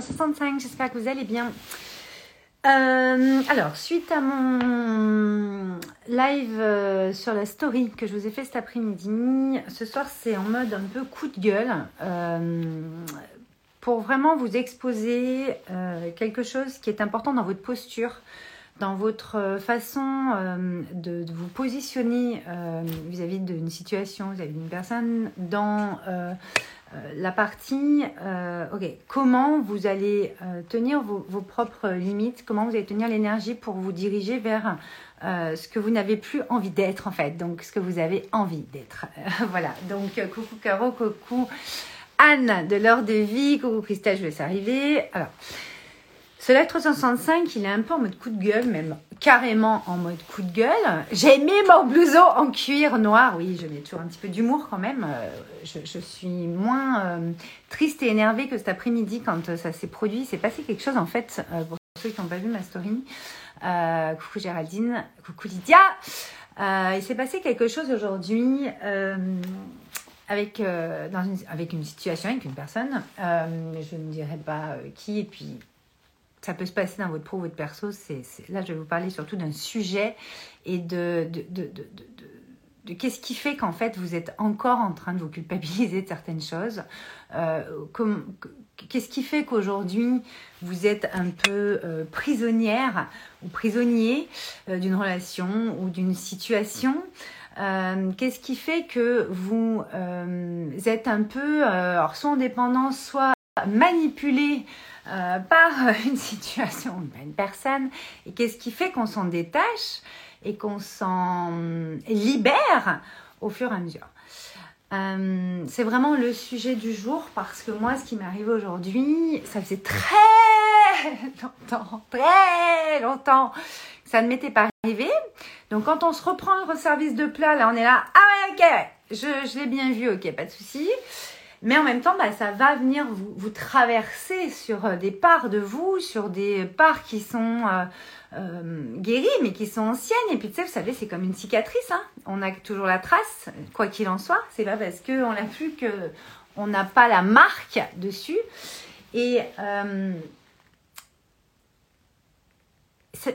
65, j'espère que vous allez bien. Euh, alors, suite à mon live euh, sur la story que je vous ai fait cet après-midi, ce soir c'est en mode un peu coup de gueule euh, pour vraiment vous exposer quelque chose qui est important dans votre posture, dans votre façon de, vous positionner vis-à-vis d'une situation, vis-à-vis d'une personne, dans la partie, euh, ok, comment vous allez euh, tenir vos, propres limites, comment vous allez tenir l'énergie pour vous diriger vers ce que vous n'avez plus envie d'être en fait, donc ce que vous avez envie d'être. voilà, donc coucou Caro, coucou Anne de l'heure de vie, coucou Christelle, je vais arriver. Alors, ce live 365, il est un peu en mode coup de gueule, même carrément en mode coup de gueule. J'ai mis mon blouson en cuir noir. Oui, je mets toujours un petit peu d'humour quand même. Euh, je, suis moins euh, triste et énervée que cet après-midi quand euh, ça s'est produit. Il s'est passé quelque chose en fait, pour ceux qui n'ont pas vu ma story. coucou Géraldine, coucou Lydia. il s'est passé quelque chose aujourd'hui avec, une, avec une situation, avec une personne. je ne dirais pas qui, et puis ça peut se passer dans votre pro, votre perso. C'est, là, je vais vous parler surtout d'un sujet et de, qu'est-ce qui fait qu'en fait vous êtes encore en train de vous culpabiliser de certaines choses. Euh, qu'est-ce qui fait qu'aujourd'hui vous êtes un peu euh, prisonnière ou prisonnier euh, d'une relation ou d'une situation? Qu'est-ce qui fait que vous êtes un peu, alors soit en dépendance, soit manipulé euh, par une situation, une personne, et qu'est-ce qui fait qu'on s'en détache et qu'on s'en libère au fur et à mesure? Euh, c'est vraiment le sujet du jour parce que moi, ce qui m'est arrivé aujourd'hui, ça faisait très longtemps, très longtemps que ça ne m'était pas arrivé. Donc, quand on se reprend le service de plat, là, on est là, ah ouais, ok, je, je l'ai bien vu, ok, pas de souci. Mais en même temps, bah, ça va venir vous, traverser sur euh, des parts de vous, sur des parts qui sont euh, euh, guéries, mais qui sont anciennes. Et puis, tu sais, vous savez, c'est comme une cicatrice. Hein. On a toujours la trace, quoi qu'il en soit. C'est pas parce qu'on l'a plus que on n'a pas la marque dessus. Et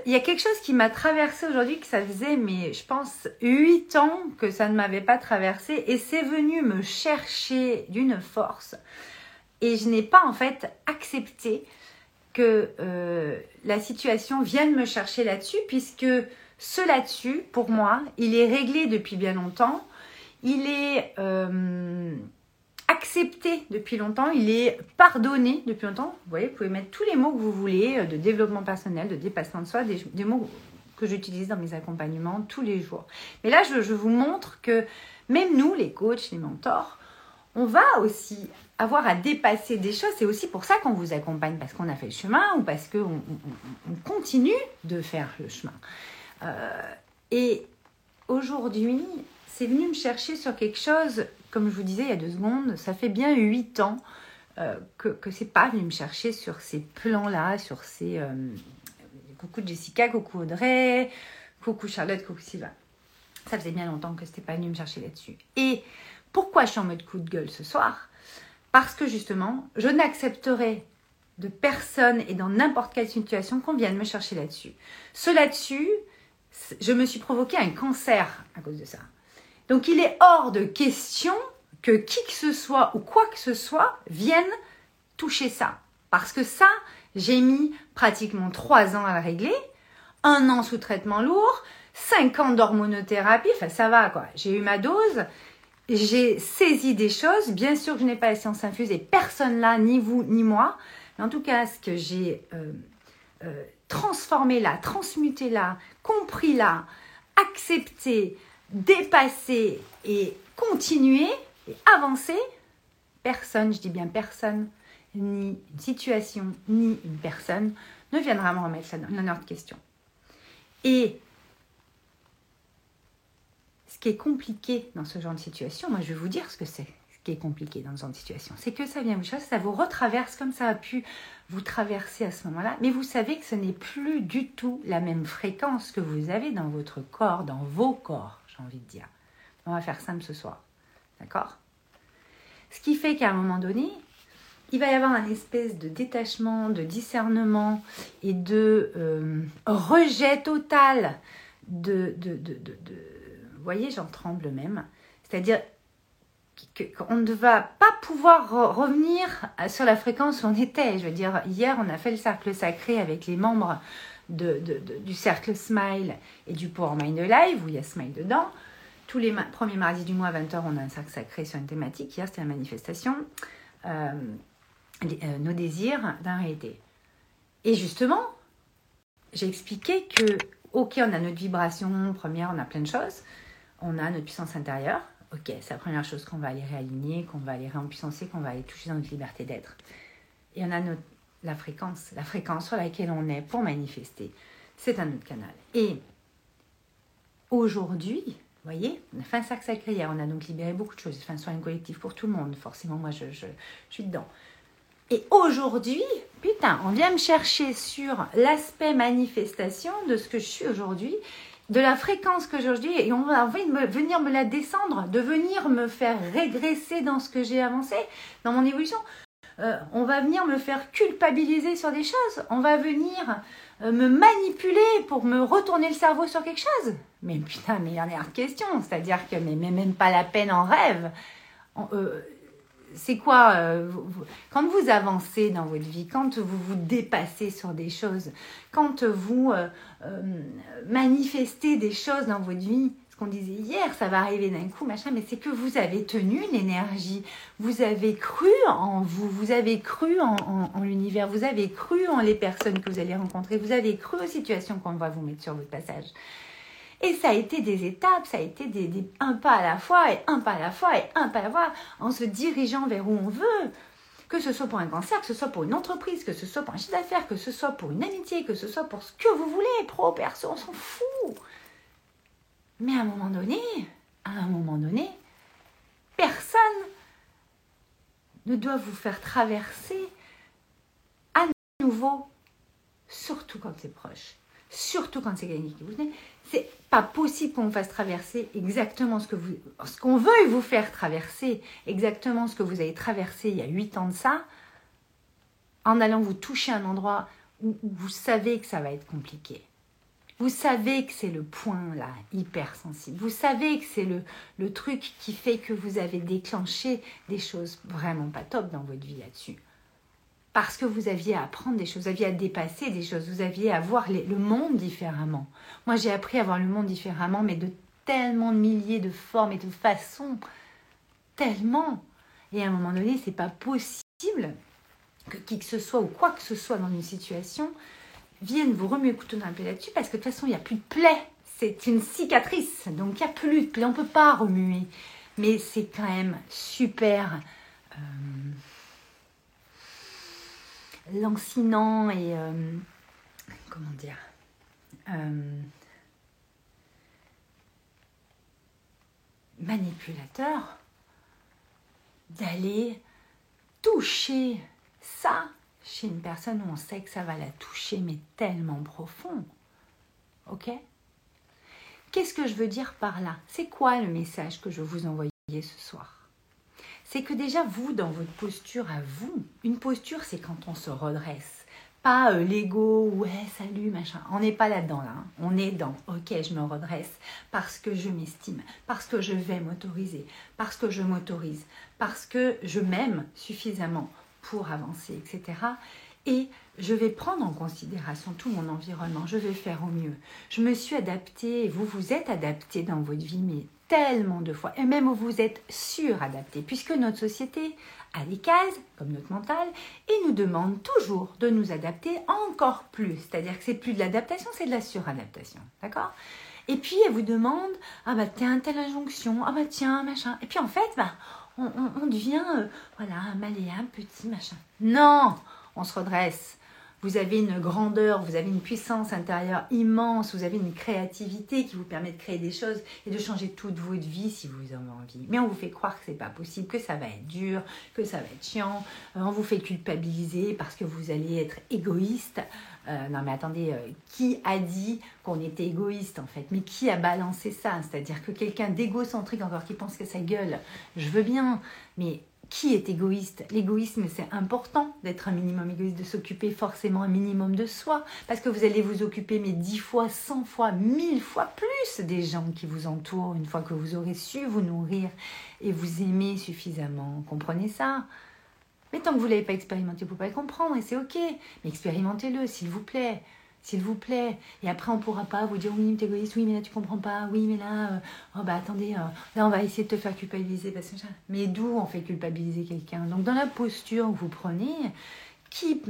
il y a quelque chose qui m'a traversé aujourd'hui, que ça faisait, mais je pense, huit ans que ça ne m'avait pas traversé, et c'est venu me chercher d'une force. Et je n'ai pas en fait accepté que euh, la situation vienne me chercher là-dessus, puisque ce là-dessus, pour moi, il est réglé depuis bien longtemps. Il est euh, accepté depuis longtemps, il est pardonné depuis longtemps. Vous voyez, vous pouvez mettre tous les mots que vous voulez euh, de développement personnel, de dépassement de soi, des, mots que j'utilise dans mes accompagnements tous les jours. Mais là, je, vous montre que même nous, les coachs, les mentors, on va aussi avoir à dépasser des choses. C'est aussi pour ça qu'on vous accompagne, parce qu'on a fait le chemin ou parce qu'on on, continue de faire le chemin. Euh, et aujourd'hui, c'est venu me chercher sur quelque chose comme je vous disais il y a deux secondes, ça fait bien huit ans euh, que, que c'est pas venu me chercher sur ces plans-là, sur ces... Euh, coucou Jessica, coucou Audrey, coucou Charlotte, coucou Sylvain. Ça faisait bien longtemps que c'était pas venu me chercher là-dessus. Et pourquoi je suis en mode coup de gueule ce soir? Parce que justement, je n'accepterai de personne et dans n'importe quelle situation qu'on vienne me chercher là-dessus. Ce là-dessus, je me suis provoqué un cancer à cause de ça. Donc il est hors de question que qui que ce soit ou quoi que ce soit vienne toucher ça. Parce que ça, j'ai mis pratiquement trois ans à le régler, un an sous traitement lourd, cinq ans d'hormonothérapie, enfin ça va quoi. J'ai eu ma dose, j'ai saisi des choses. Bien sûr que je n'ai pas la science infuse et personne là, ni vous ni moi. Mais en tout cas, ce que j'ai euh, euh, transformé là, transmuté là, compris là, accepté, dépasser et continuer et avancer, personne, je dis bien personne, ni une situation, ni une personne ne viendra me remettre ça dans notre question. Et ce qui est compliqué dans ce genre de situation, moi je vais vous dire ce que c'est qui est compliqué dans ce genre de situation. C'est que ça vient vous chercher, ça vous retraverse comme ça a pu vous traverser à ce moment-là, mais vous savez que ce n'est plus du tout la même fréquence que vous avez dans votre corps, dans vos corps, envie de dire. On va faire simple ce soir. D'accord? Ce qui fait qu'à un moment donné, il va y avoir un espèce de détachement, de discernement et de euh, rejet total de, de, de, de, Vous voyez, j'en tremble même. C'est-à-dire qu'on ne va pas pouvoir revenir sur la fréquence où on était. Je veux dire, hier, on a fait le cercle sacré avec les membres du cercle Smile et du Power Mind Live, où il y a Smile dedans. Tous les premiers mardis du mois à 20h, on a un cercle sacré sur une thématique. Hier, c'était la manifestation. Euh, euh, nos désirs d'un réalité. Et justement, j'ai expliqué que, ok, on a notre vibration première, on a plein de choses, on a notre puissance intérieure, ok, c'est la première chose qu'on va aller réaligner, qu'on va aller réempuissancer, qu'on va aller toucher dans notre liberté d'être. Et on a notre, la fréquence, la fréquence sur laquelle on est pour manifester. C'est un autre canal. Et aujourd'hui, vous voyez, on a fait sacré hier, on a donc libéré beaucoup de choses, fait un soin collectif pour tout le monde, forcément moi je, je suis dedans. Et aujourd'hui, putain, on vient me chercher sur l'aspect manifestation de ce que je suis aujourd'hui, de la fréquence que j'ai aujourd'hui, et on va me, venir me la descendre, de venir me faire régresser dans ce que j'ai avancé, dans mon évolution. Euh, on va venir me faire culpabiliser sur des choses, on va venir euh, me manipuler pour me retourner le cerveau sur quelque chose. Mais putain, mais il y en a de question, c'est-à-dire que mais, même pas la peine en rêve. Euh, c'est quoi quand vous avancez dans votre vie, quand vous vous dépassez sur des choses, quand vous manifestez des choses dans votre vie, qu'on disait hier, ça va arriver d'un coup, machin, mais c'est que vous avez tenu l'énergie, vous avez cru en vous, vous avez cru en, l'univers, vous avez cru en les personnes que vous allez rencontrer, vous avez cru aux situations qu'on va vous mettre sur votre passage. Et ça a été des étapes, ça a été des, un pas à la fois et un pas à la fois et un pas à la fois en se dirigeant vers où on veut. Que ce soit pour un cancer, que ce soit pour une entreprise, que ce soit pour un chiffre d'affaires, que ce soit pour une amitié, que ce soit pour ce que vous voulez, pro, perso, on s'en fout. Mais à un moment donné, à un moment donné, personne ne doit vous faire traverser à nouveau, surtout quand c'est proche, surtout quand c'est gagné qui vous c'est pas possible qu'on fasse traverser exactement ce que vous, ce qu'on veut vous faire traverser, exactement ce que vous avez traversé il y a huit ans de ça, en allant vous toucher un endroit où, vous savez que ça va être compliqué. Vous savez que c'est le point là, hyper sensible. Vous savez que c'est le, le truc qui fait que vous avez déclenché des choses vraiment pas top dans votre vie là-dessus parce que vous aviez à apprendre des choses, vous aviez à dépasser des choses, vous aviez à voir le monde différemment. Moi, j'ai appris à voir le monde différemment, mais de tellement de milliers de formes et de façons, tellement. Et à un moment donné, c'est pas possible que qui que ce soit ou quoi que ce soit dans une situation vienne vous remuer le couteau dans la là-dessus, parce que de toute façon, il n'y a plus de plaie. C'est une cicatrice, donc il n'y a plus de plaie, on ne peut pas remuer. Mais c'est quand même super. Euh, lancinant et euh, comment dire euh, manipulateur d'aller toucher ça chez une personne où on sait que ça va la toucher mais tellement profond. Ok? Qu'est-ce que je veux dire par là? C'est quoi le message que je vous envoyer ce soir? C'est que déjà vous, dans votre posture à vous, une posture c'est quand on se redresse. Pas euh, l'ego, ouais, salut, machin. On n'est pas là-dedans, là. Hein. On est dans, ok, je me redresse parce que je m'estime, parce que je vais m'autoriser, parce que je m'autorise, parce que je m'aime suffisamment pour avancer, etc. Et je vais prendre en considération tout mon environnement, je vais faire au mieux. Je me suis adaptée, vous vous êtes adapté dans votre vie, mais tellement de fois, et même vous êtes suradapté, puisque notre société a des cases, comme notre mental, et nous demande toujours de nous adapter encore plus. C'est-à-dire que c'est plus de l'adaptation, c'est de la suradaptation. D'accord? Et puis elle vous demande, ah bah tiens, telle injonction, ah bah tiens, machin. Et puis en fait, bah, on, devient, euh, voilà, un malléable, petit, machin. Non, on se redresse vous avez une grandeur, vous avez une puissance intérieure immense, vous avez une créativité qui vous permet de créer des choses et de changer toute votre vie si vous en avez envie. Mais on vous fait croire que c'est pas possible, que ça va être dur, que ça va être chiant, euh, on vous fait culpabiliser parce que vous allez être égoïste. Euh, non mais attendez, euh, qui a dit qu'on était égoïste en fait? Mais qui a balancé ça? C'est-à-dire que quelqu'un d'égocentrique encore qui pense que sa gueule, je veux bien, mais qui est égoïste? L'égoïsme, c'est important d'être un minimum égoïste, de s'occuper forcément un minimum de soi, parce que vous allez vous occuper mais dix fois, cent fois, mille fois plus des gens qui vous entourent. Une fois que vous aurez su vous nourrir et vous aimer suffisamment. Comprenez ça? Mais tant que vous ne l'avez pas expérimenté, vous ne pouvez pas comprendre et c'est ok. Mais expérimentez-le, s'il vous plaît s'il vous plaît. Et après, on ne pourra pas vous dire oui, mais t'es égoïste, oui, mais là, tu comprends pas, oui, mais là, euh, oh bah attendez, euh, là, on va essayer de te faire culpabiliser. Parce que, mais d'où on fait culpabiliser quelqu'un? Donc, dans la posture que vous prenez, qui,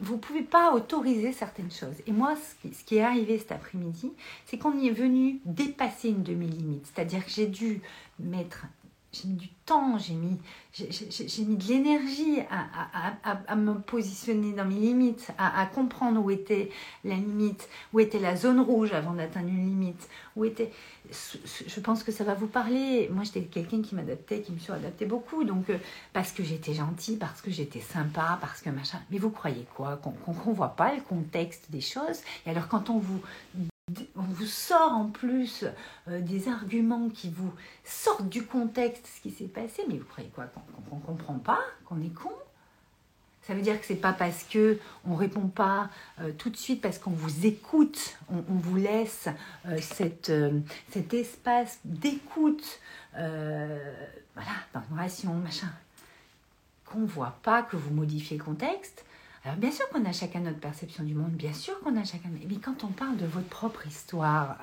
vous ne pouvez pas autoriser certaines choses. Et moi, ce qui, ce qui est arrivé cet après-midi, c'est qu'on y est venu dépasser une demi-limite. C'est-à-dire que j'ai dû mettre j'ai mis du temps, j'ai mis, mis de l'énergie à, me positionner dans mes limites, à, comprendre où était la limite, où était la zone rouge avant d'atteindre une limite, où était... Je pense que ça va vous parler. Moi, j'étais quelqu'un qui m'adaptait, qui me suis adapté beaucoup, donc euh, parce que j'étais gentille, parce que j'étais sympa, parce que machin. Mais vous croyez quoi? Qu'on ne voit pas le contexte des choses? Et alors, quand on vous on vous sort en plus euh, des arguments qui vous sortent du contexte ce qui s'est passé, mais vous croyez quoi Qu'on ne comprend pas Qu'on est con? Ça veut dire que c'est pas parce que on répond pas euh, tout de suite, parce qu'on vous écoute, on, vous laisse euh, cet espace d'écoute, voilà, d'information, machin, qu'on voit pas que vous modifiez le contexte, alors bien sûr qu'on a chacun notre perception du monde, bien sûr qu'on a chacun... Mais quand on parle de votre propre histoire,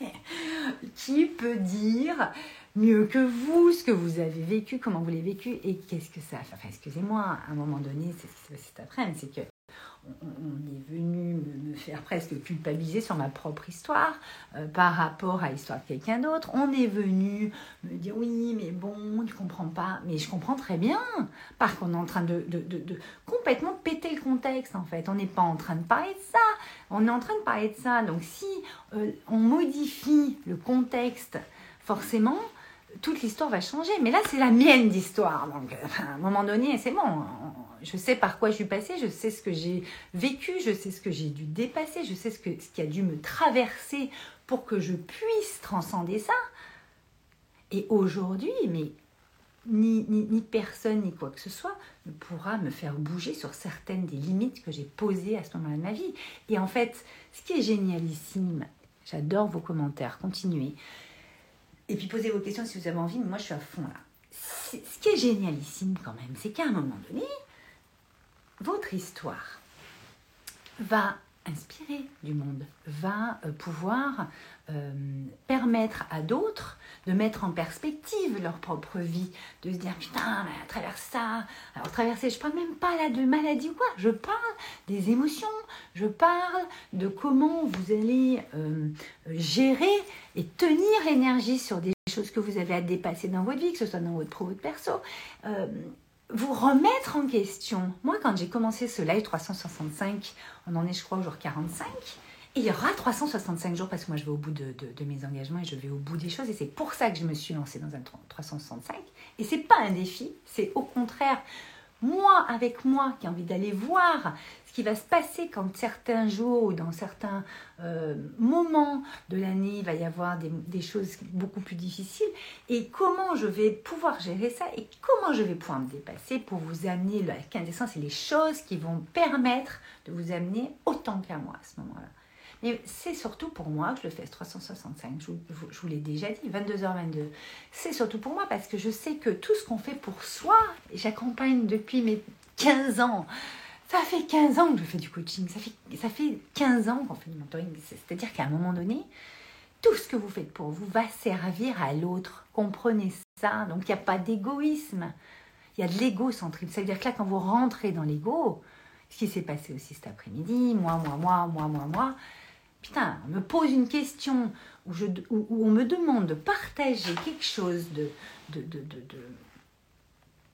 qui peut dire mieux que vous ce que vous avez vécu, comment vous l'avez vécu et qu'est-ce que ça... Enfin, excusez-moi, à un moment donné, c'est après-midi, c'est que on est venu me faire presque culpabiliser sur ma propre histoire euh, par rapport à l'histoire de quelqu'un d'autre. On est venu me dire oui, mais bon, tu comprends pas. Mais je comprends très bien. Parce qu'on est en train de, complètement péter le contexte en fait. On n'est pas en train de parler de ça. On est en train de parler de ça. Donc si euh, on modifie le contexte, forcément, toute l'histoire va changer. Mais là, c'est la mienne d'histoire. Donc, à un moment donné, c'est bon je sais par quoi je suis passée, je sais ce que j'ai vécu, je sais ce que j'ai dû dépasser, je sais ce, que, ce qui a dû me traverser pour que je puisse transcender ça. Et aujourd'hui, mais ni, ni, personne, ni quoi que ce soit ne pourra me faire bouger sur certaines des limites que j'ai posées à ce moment-là de ma vie. Et en fait, ce qui est génialissime, j'adore vos commentaires, continuez. Et puis posez vos questions si vous avez envie, mais moi je suis à fond là. Ce qui est génialissime quand même, c'est qu'à un moment donné, votre histoire va inspirer du monde, va euh, pouvoir euh, permettre à d'autres de mettre en perspective leur propre vie, de se dire putain, à travers ça, alors traverser, je parle même pas là de maladie ou quoi, je parle des émotions, je parle de comment vous allez euh, gérer et tenir l'énergie sur des choses que vous avez à dépasser dans votre vie, que ce soit dans votre pro votre perso vous remettre en question. Moi, quand j'ai commencé ce live 365, on en est, je crois, au jour 45. Et il y aura 365 jours parce que moi, je vais au bout de, mes engagements et je vais au bout des choses. Et c'est pour ça que je me suis lancée dans un 365. Et c'est pas un défi, c'est au contraire moi avec moi qui ai envie d'aller voir qui va se passer quand certains jours ou dans certains euh, moments de l'année, il va y avoir des, choses beaucoup plus difficiles et comment je vais pouvoir gérer ça et comment je vais pouvoir me dépasser pour vous amener la quintessence et les choses qui vont permettre de vous amener autant qu'à moi à ce moment-là. Mais c'est surtout pour moi que je le fais 365, je je vous l'ai déjà dit, 22h22. C'est surtout pour moi parce que je sais que tout ce qu'on fait pour soi, j'accompagne depuis mes 15 ans, ça fait 15 ans que je fais du coaching, ça fait, ça fait 15 ans qu'on fait du mentoring. C'est-à-dire qu'à un moment donné, tout ce que vous faites pour vous va servir à l'autre. Comprenez ça. Donc il n'y a pas d'égoïsme. Il y a de l'égocentrisme. Ça veut dire que là, quand vous rentrez dans l'ego, ce qui s'est passé aussi cet après-midi, moi, moi, moi, moi, moi, moi, putain, on me pose une question où, on me demande de partager quelque chose de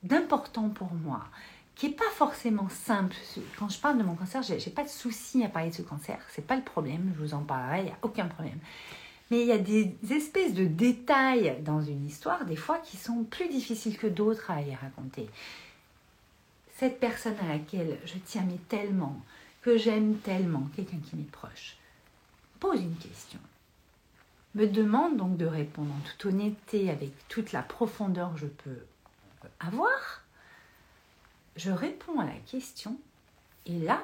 d'important pour moi, qui n'est pas forcément simple. Quand je parle de mon cancer, j'ai pas de souci à parler de ce cancer. C'est pas le problème. Je vous en parlerai. Il n'y a aucun problème. Mais il y a des espèces de détails dans une histoire, des fois, qui sont plus difficiles que d'autres à y raconter. Cette personne à laquelle je tiens tellement, que j'aime tellement, quelqu'un qui m'est proche, pose une question. Me demande donc de répondre en toute honnêteté, avec toute la profondeur que je peux avoir, je réponds à la question et là,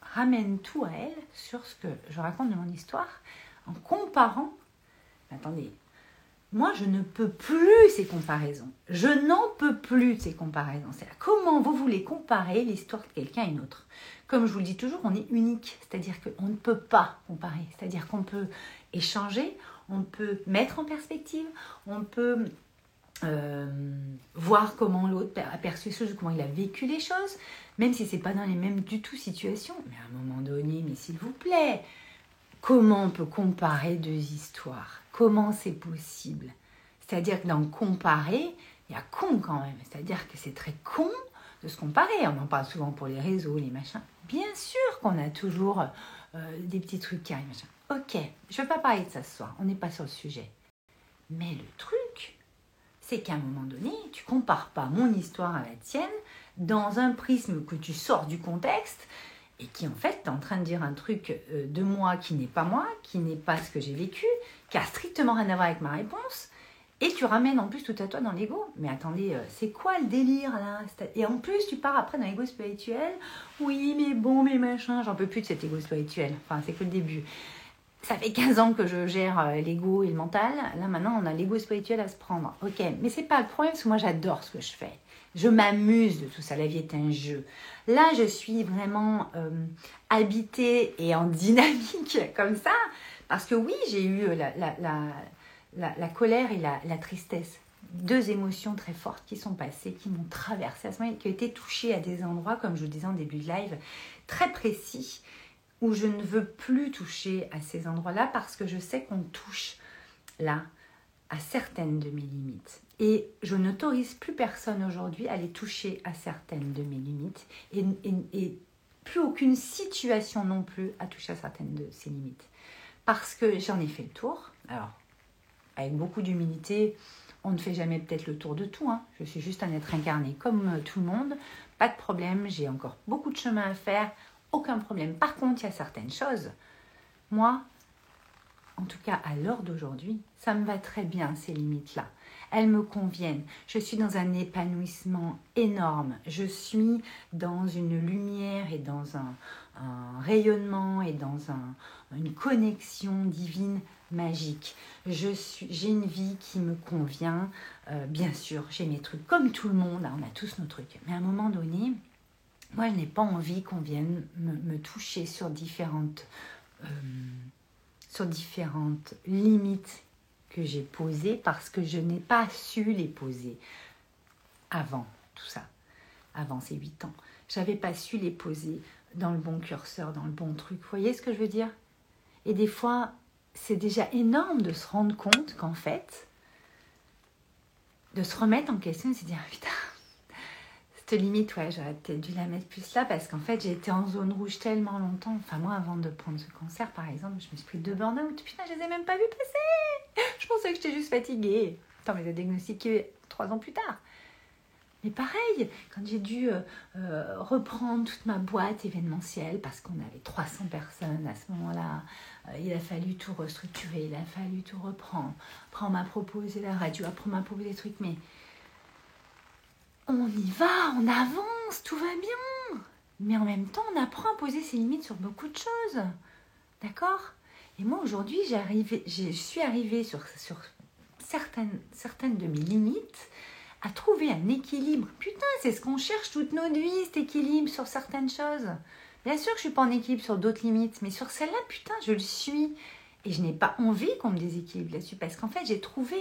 ramène tout à elle sur ce que je raconte de mon histoire en comparant. Attendez, moi je ne peux plus ces comparaisons. Je n'en peux plus de ces comparaisons. C'est comment vous voulez comparer l'histoire de quelqu'un à une autre? Comme je vous le dis toujours, on est unique, c'est-à-dire qu'on ne peut pas comparer, c'est-à-dire qu'on peut échanger, on peut mettre en perspective, on peut euh, voir comment l'autre a perçu les choses, comment il a vécu les choses, même si c'est pas dans les mêmes du tout situations. Mais à un moment donné, mais s'il vous plaît, comment on peut comparer deux histoires? Comment c'est possible? C'est-à-dire que dans comparer, il y a con quand même. C'est-à-dire que c'est très con de se comparer. On en parle souvent pour les réseaux, les machins. Bien sûr qu'on a toujours euh, des petits trucs qui arrivent. Ok, je ne veux pas parler de ça ce soir. On n'est pas sur le sujet. Mais le truc, c'est qu'à un moment donné, tu compares pas mon histoire à la tienne dans un prisme que tu sors du contexte et qui en fait est en train de dire un truc euh, de moi qui n'est pas moi, qui n'est pas ce que j'ai vécu, qui a strictement rien à voir avec ma réponse, et tu ramènes en plus tout à toi dans l'ego. Mais attendez, euh, c'est quoi le délire là? Et en plus, tu pars après dans l'ego spirituel. Oui, mais bon, mais machin, j'en peux plus de cet ego spirituel. Enfin, c'est que le début ça fait 15 ans que je gère euh, l'ego et le mental. Là, maintenant, on a l'ego spirituel à se prendre. Ok, mais c'est pas le problème parce que moi, j'adore ce que je fais. Je m'amuse de tout ça. La vie est un jeu. Là, je suis vraiment euh, habitée et en dynamique comme ça parce que oui, j'ai eu euh, la, la, la, colère et la, tristesse. Deux émotions très fortes qui sont passées, qui m'ont traversée à ce moment, qui ont été touchées à des endroits, comme je vous disais en début de live, très précis où je ne veux plus toucher à ces endroits-là parce que je sais qu'on touche là à certaines de mes limites. Et je n'autorise plus personne aujourd'hui à les toucher à certaines de mes limites et, plus aucune situation non plus à toucher à certaines de ces limites. Parce que j'en ai fait le tour. Alors, avec beaucoup d'humilité, on ne fait jamais peut-être le tour de tout. Hein. Je suis juste un être incarné comme tout le monde. Pas de problème, j'ai encore beaucoup de chemin à faire problème. Par contre, il y a certaines choses. Moi, en tout cas à l'heure d'aujourd'hui, ça me va très bien ces limites-là. Elles me conviennent. Je suis dans un épanouissement énorme. Je suis dans une lumière et dans un, rayonnement et dans une connexion divine magique. Je suis, j'ai une vie qui me convient. Euh, bien sûr, j'ai mes trucs comme tout le monde. Hein, on a tous nos trucs. Mais à un moment donné, moi, je n'ai pas envie qu'on vienne me, toucher sur différentes, euh, sur différentes limites que j'ai posées parce que je n'ai pas su les poser avant tout ça, avant ces huit ans. J'avais pas su les poser dans le bon curseur, dans le bon truc. Vous voyez ce que je veux dire? Et des fois, c'est déjà énorme de se rendre compte qu'en fait, de se remettre en question et de se dire, putain, cette limite, ouais, j'aurais peut-être dû la mettre plus là parce qu'en fait, j'ai été en zone rouge tellement longtemps. Enfin, moi, avant de prendre ce cancer, par exemple, je me suis pris deux burn-out. Putain, je les ai même pas vus passer. Je pensais que j'étais juste fatiguée. Attends, mais j'ai diagnostiqué trois ans plus tard. Mais pareil, quand j'ai dû euh, euh, reprendre toute ma boîte événementielle, parce qu'on avait 300 personnes à ce moment-là, euh, il a fallu tout restructurer, il a fallu tout reprendre. Après, on m'a proposé la radio, après, on m'a proposé des trucs, mais on y va, on avance, tout va bien. Mais en même temps, on apprend à poser ses limites sur beaucoup de choses. D'accord? Et moi, aujourd'hui, je suis arrivée sur, certaines, certaines de mes limites à trouver un équilibre. Putain, c'est ce qu'on cherche toute notre vie, cet équilibre sur certaines choses. Bien sûr que je suis pas en équilibre sur d'autres limites, mais sur celle-là, putain, je le suis. Et je n'ai pas envie qu'on me déséquilibre là-dessus parce qu'en fait, j'ai trouvé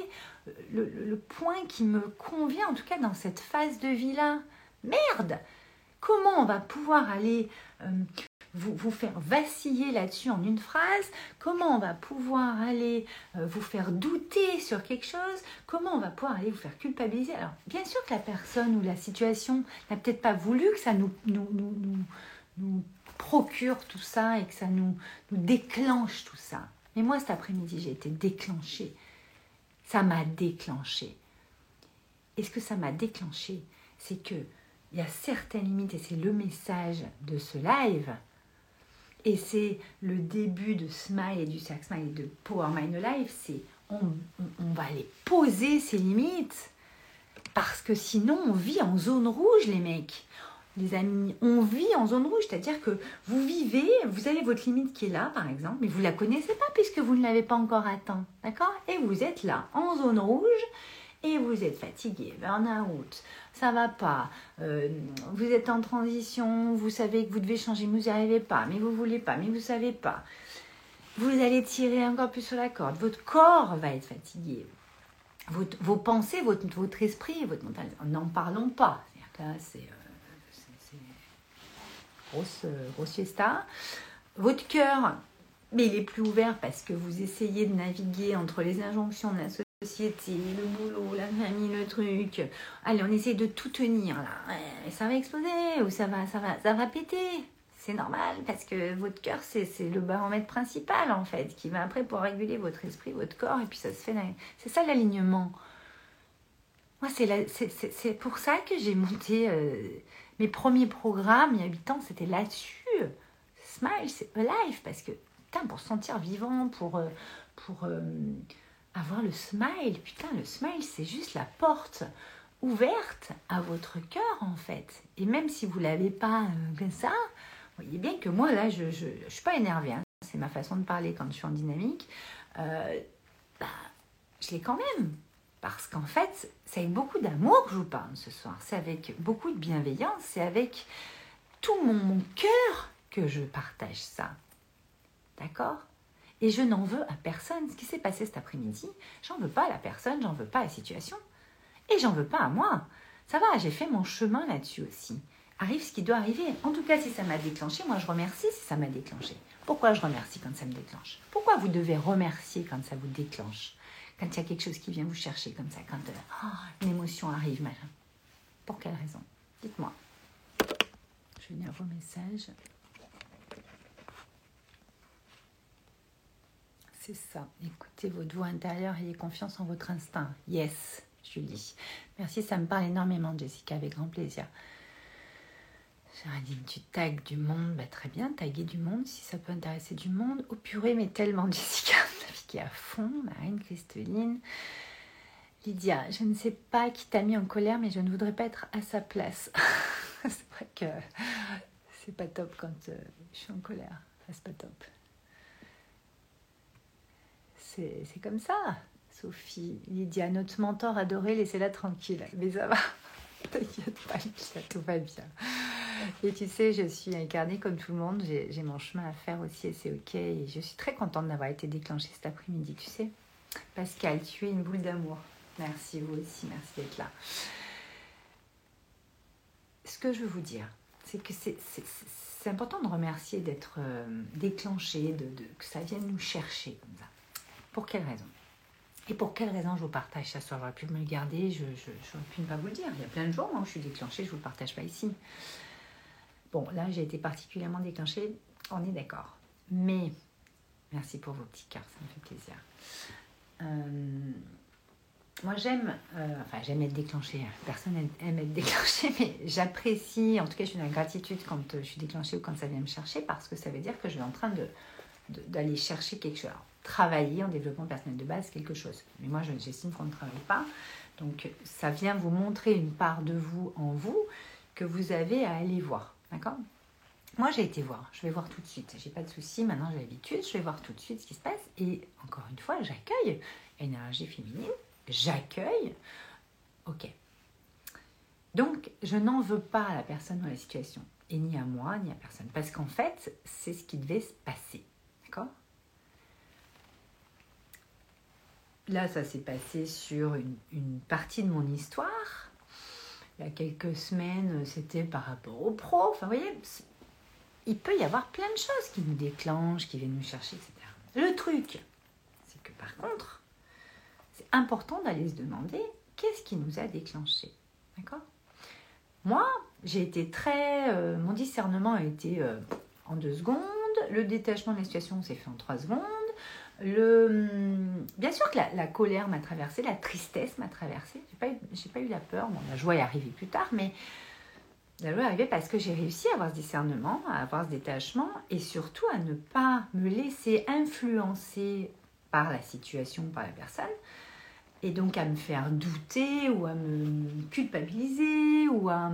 euh, le, point qui me convient, en tout cas dans cette phase de vie-là. Merde Comment on va pouvoir aller euh, vous, vous, faire vaciller là-dessus en une phrase? Comment on va pouvoir aller euh, vous faire douter sur quelque chose? Comment on va pouvoir aller vous faire culpabiliser? Alors, bien sûr que la personne ou la situation n'a peut-être pas voulu que ça nous, nous, nous, procure tout ça et que ça nous déclenche tout ça. Mais moi, cet après-midi, j'ai été déclenchée. Ça m'a déclenchée. Et ce que ça m'a déclenché, c'est que il y a certaines limites, et c'est le message de ce live, et c'est le début de Smile et du Cercle Smile et de Power Mind Life, c'est on, on, va aller poser ces limites Parce que sinon, on vit en zone rouge, les mecs. Les amis, on vit en zone rouge, c'est-à-dire que vous vivez, vous avez votre limite qui est là, par exemple, mais vous ne la connaissez pas puisque vous ne l'avez pas encore atteint, d'accord? Et vous êtes là, en zone rouge, et vous êtes fatigué, burn-out, ça va pas, euh, vous êtes en transition, vous savez que vous devez changer, vous n'y arrivez pas, mais vous voulez pas, mais vous savez pas. Vous allez tirer encore plus sur la corde, votre corps va être fatigué, vos pensées, votre, votre esprit, votre mental, n'en parlons pas. C'est-à-dire que là, c'est euh, grosse, euh, grosse fiesta. Votre cœur, mais il est plus ouvert parce que vous essayez de naviguer entre les injonctions de la société, le boulot, la famille, le truc. Allez, on essaie de tout tenir là. ça va exploser ou ça va, ça va, ça va péter. C'est normal parce que votre cœur, c'est le baromètre principal en fait, qui va après pour réguler votre esprit, votre corps, et puis ça se fait. C'est ça l'alignement. Moi, c'est pour ça que j'ai monté euh, mes premiers programmes il y a 8 ans, c'était là-dessus. Smile, c'est alive, parce que, putain, pour se sentir vivant, pour, euh, pour euh, avoir le smile. Putain, le smile, c'est juste la porte ouverte à votre cœur, en fait. Et même si vous l'avez pas euh, comme ça, vous voyez bien que moi, là, je ne je, je, suis pas énervée. Hein. C'est ma façon de parler quand je suis en dynamique. Bah, je l'ai quand même. Parce qu'en fait, c'est avec beaucoup d'amour que je vous parle ce soir. C'est avec beaucoup de bienveillance. C'est avec tout mon, cœur que je partage ça. D'accord? Et je n'en veux à personne. Ce qui s'est passé cet après-midi, j'en veux pas à la personne, j'en veux pas à la situation. Et j'en veux pas à moi. Ça va, j'ai fait mon chemin là-dessus aussi. Arrive ce qui doit arriver. En tout cas, si ça m'a déclenché, moi je remercie si ça m'a déclenché. Pourquoi je remercie quand ça me déclenche? Pourquoi vous devez remercier quand ça vous déclenche? Quand il y a quelque chose qui vient vous chercher comme ça, quand euh, oh, une émotion arrive, machin. Pour quelle raison? Dites-moi. Je vais lire vos messages. C'est ça. Écoutez votre voix intérieure, ayez confiance en votre instinct. Yes, Julie. Merci, ça me parle énormément, Jessica, avec grand plaisir. Géraldine, tu tagues du monde. Bah, très bien, taguer du monde, si ça peut intéresser du monde. Au purée, mais tellement, Jessica, naviguer à fond. Marine, Christeline. Lydia, je ne sais pas qui t'a mis en colère, mais je ne voudrais pas être à sa place. c'est vrai que c'est pas top quand euh, je suis en colère. c'est pas top c'est comme ça. Sophie, Lydia, notre mentor adoré, laissez-la tranquille. Mais ça va, t'inquiète pas, Lydia, tout va bien. Et tu sais, je suis incarnée comme tout le monde, j'ai mon chemin à faire aussi et c'est ok. Et je suis très contente d'avoir été déclenchée cet après-midi, tu sais. Pascal, tu es une boule d'amour. Merci, vous aussi, merci d'être là. Ce que je veux vous dire, c'est que c'est important de remercier d'être euh, déclenché, de, que ça vienne nous chercher comme ça. Pour quelle raison? Et pour quelle raison je vous partage ça? Soir J'aurais pu me le garder, je, j'aurais pu ne pas vous le dire. Il y a plein de jours où je suis déclenchée, je ne vous le partage pas ici. Bon, là, j'ai été particulièrement déclenchée, on est d'accord. Mais, merci pour vos petits cœurs, ça me fait plaisir. Euh, moi, j'aime, euh, enfin, j'aime être déclenchée. Personne aime être déclenchée, mais j'apprécie, en tout cas, je suis dans la gratitude quand je suis déclenchée ou quand ça vient me chercher, parce que ça veut dire que je suis en train de, d'aller chercher quelque chose travailler en développement personnel de base quelque chose. Mais moi, j'estime qu'on ne travaille pas. Donc, ça vient vous montrer une part de vous en vous que vous avez à aller voir. D'accord? Moi, j'ai été voir. Je vais voir tout de suite. J'ai pas de souci. Maintenant, j'ai l'habitude. Je vais voir tout de suite ce qui se passe. Et encore une fois, j'accueille énergie féminine. J'accueille. Ok. Donc, je n'en veux pas à la personne dans la situation. Et ni à moi, ni à personne. Parce qu'en fait, c'est ce qui devait se passer. D'accord? Là, ça s'est passé sur une, partie de mon histoire. Il y a quelques semaines, c'était par rapport au pro. Enfin, vous voyez, il peut y avoir plein de choses qui nous déclenchent, qui viennent nous chercher, etc. Le truc, c'est que par contre, c'est important d'aller se demander qu'est-ce qui nous a déclenché. D'accord? Moi, j'ai été très. Euh, mon discernement a été euh, en deux secondes. Le détachement de la situation s'est fait en trois secondes. Le, hum, bien sûr que la, colère m'a traversée, la tristesse m'a traversée. J'ai pas, pas eu la peur. La joie est arrivée plus tard, mais la joie est arrivée parce que j'ai réussi à avoir ce discernement, à avoir ce détachement et surtout à ne pas me laisser influencer par la situation, par la personne et donc à me faire douter ou à me culpabiliser ou à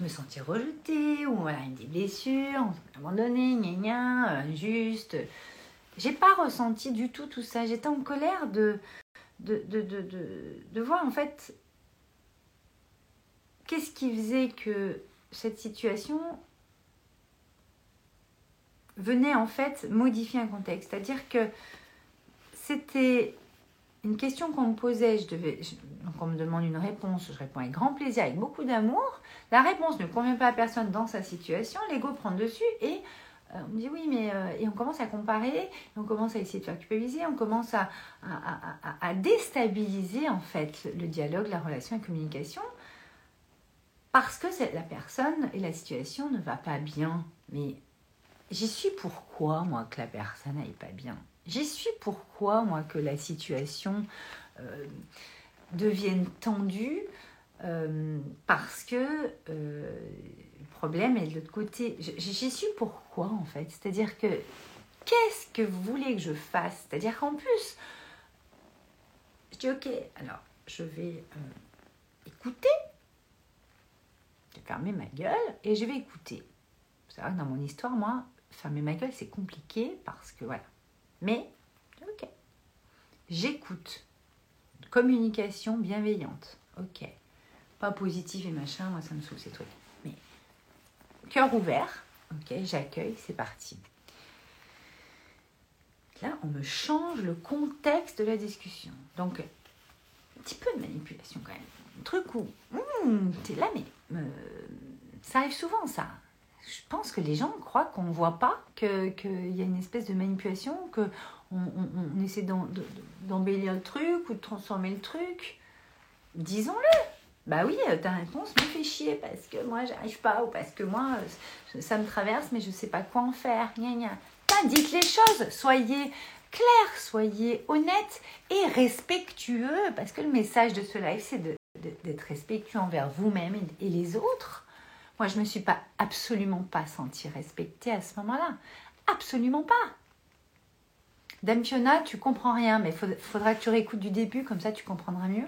me sentir rejetée ou voilà, des blessures, abandonnée, gna gna, injuste. J'ai pas ressenti du tout tout ça. J'étais en colère de, de, de, de, de voir en fait qu'est-ce qui faisait que cette situation venait en fait modifier un contexte. C'est-à-dire que c'était une question qu'on me posait, je devais, donc on me demande une réponse, je réponds avec grand plaisir, avec beaucoup d'amour. La réponse ne convient pas à personne dans sa situation, l'ego prend dessus et on me dit oui, mais euh, et on commence à comparer, on commence à essayer de faire culpabiliser, on commence à, à, déstabiliser en fait le dialogue, la relation, la communication, parce que la personne et la situation ne va pas bien. Mais j'y suis pourquoi moi que la personne n'aille pas bien? J'y suis pourquoi, moi, que la situation euh, devienne tendue euh, parce que euh, problème est de l'autre côté. J'y suis pourquoi, en fait C'est-à-dire que qu'est-ce que vous voulez que je fasse? C'est-à-dire qu'en plus, je dis ok, alors je vais écouter, je vais fermer ma gueule et je vais écouter. C'est vrai que dans mon histoire, moi, fermer ma gueule, c'est compliqué parce que voilà, mais, ok. J'écoute. Communication bienveillante. Ok. Pas positif et machin, moi ça me saoule ces trucs. Cœur ouvert. Ok, j'accueille, c'est parti. Là, on me change le contexte de la discussion. Donc, un petit peu de manipulation quand même. Un truc où, hmm, t'es là, mais euh, ça arrive souvent ça je pense que les gens croient qu'on ne voit pas qu'il y a une espèce de manipulation, qu'on on, essaie d'embellir le truc ou de transformer le truc. Disons-le. Bah oui, euh, ta réponse me fait chier parce que moi j'arrive pas ou parce que moi euh, ça me traverse mais je sais pas quoi en faire. Gna gna. dites les choses, soyez clairs, soyez honnêtes et respectueux parce que le message de ce live c'est d'être respectueux envers vous-même et les autres. Moi, je me suis pas absolument pas sentie respectée à ce moment-là. Absolument pas. Dame Fiona, tu comprends rien, mais il faudra que tu réécoutes du début, comme ça tu comprendras mieux.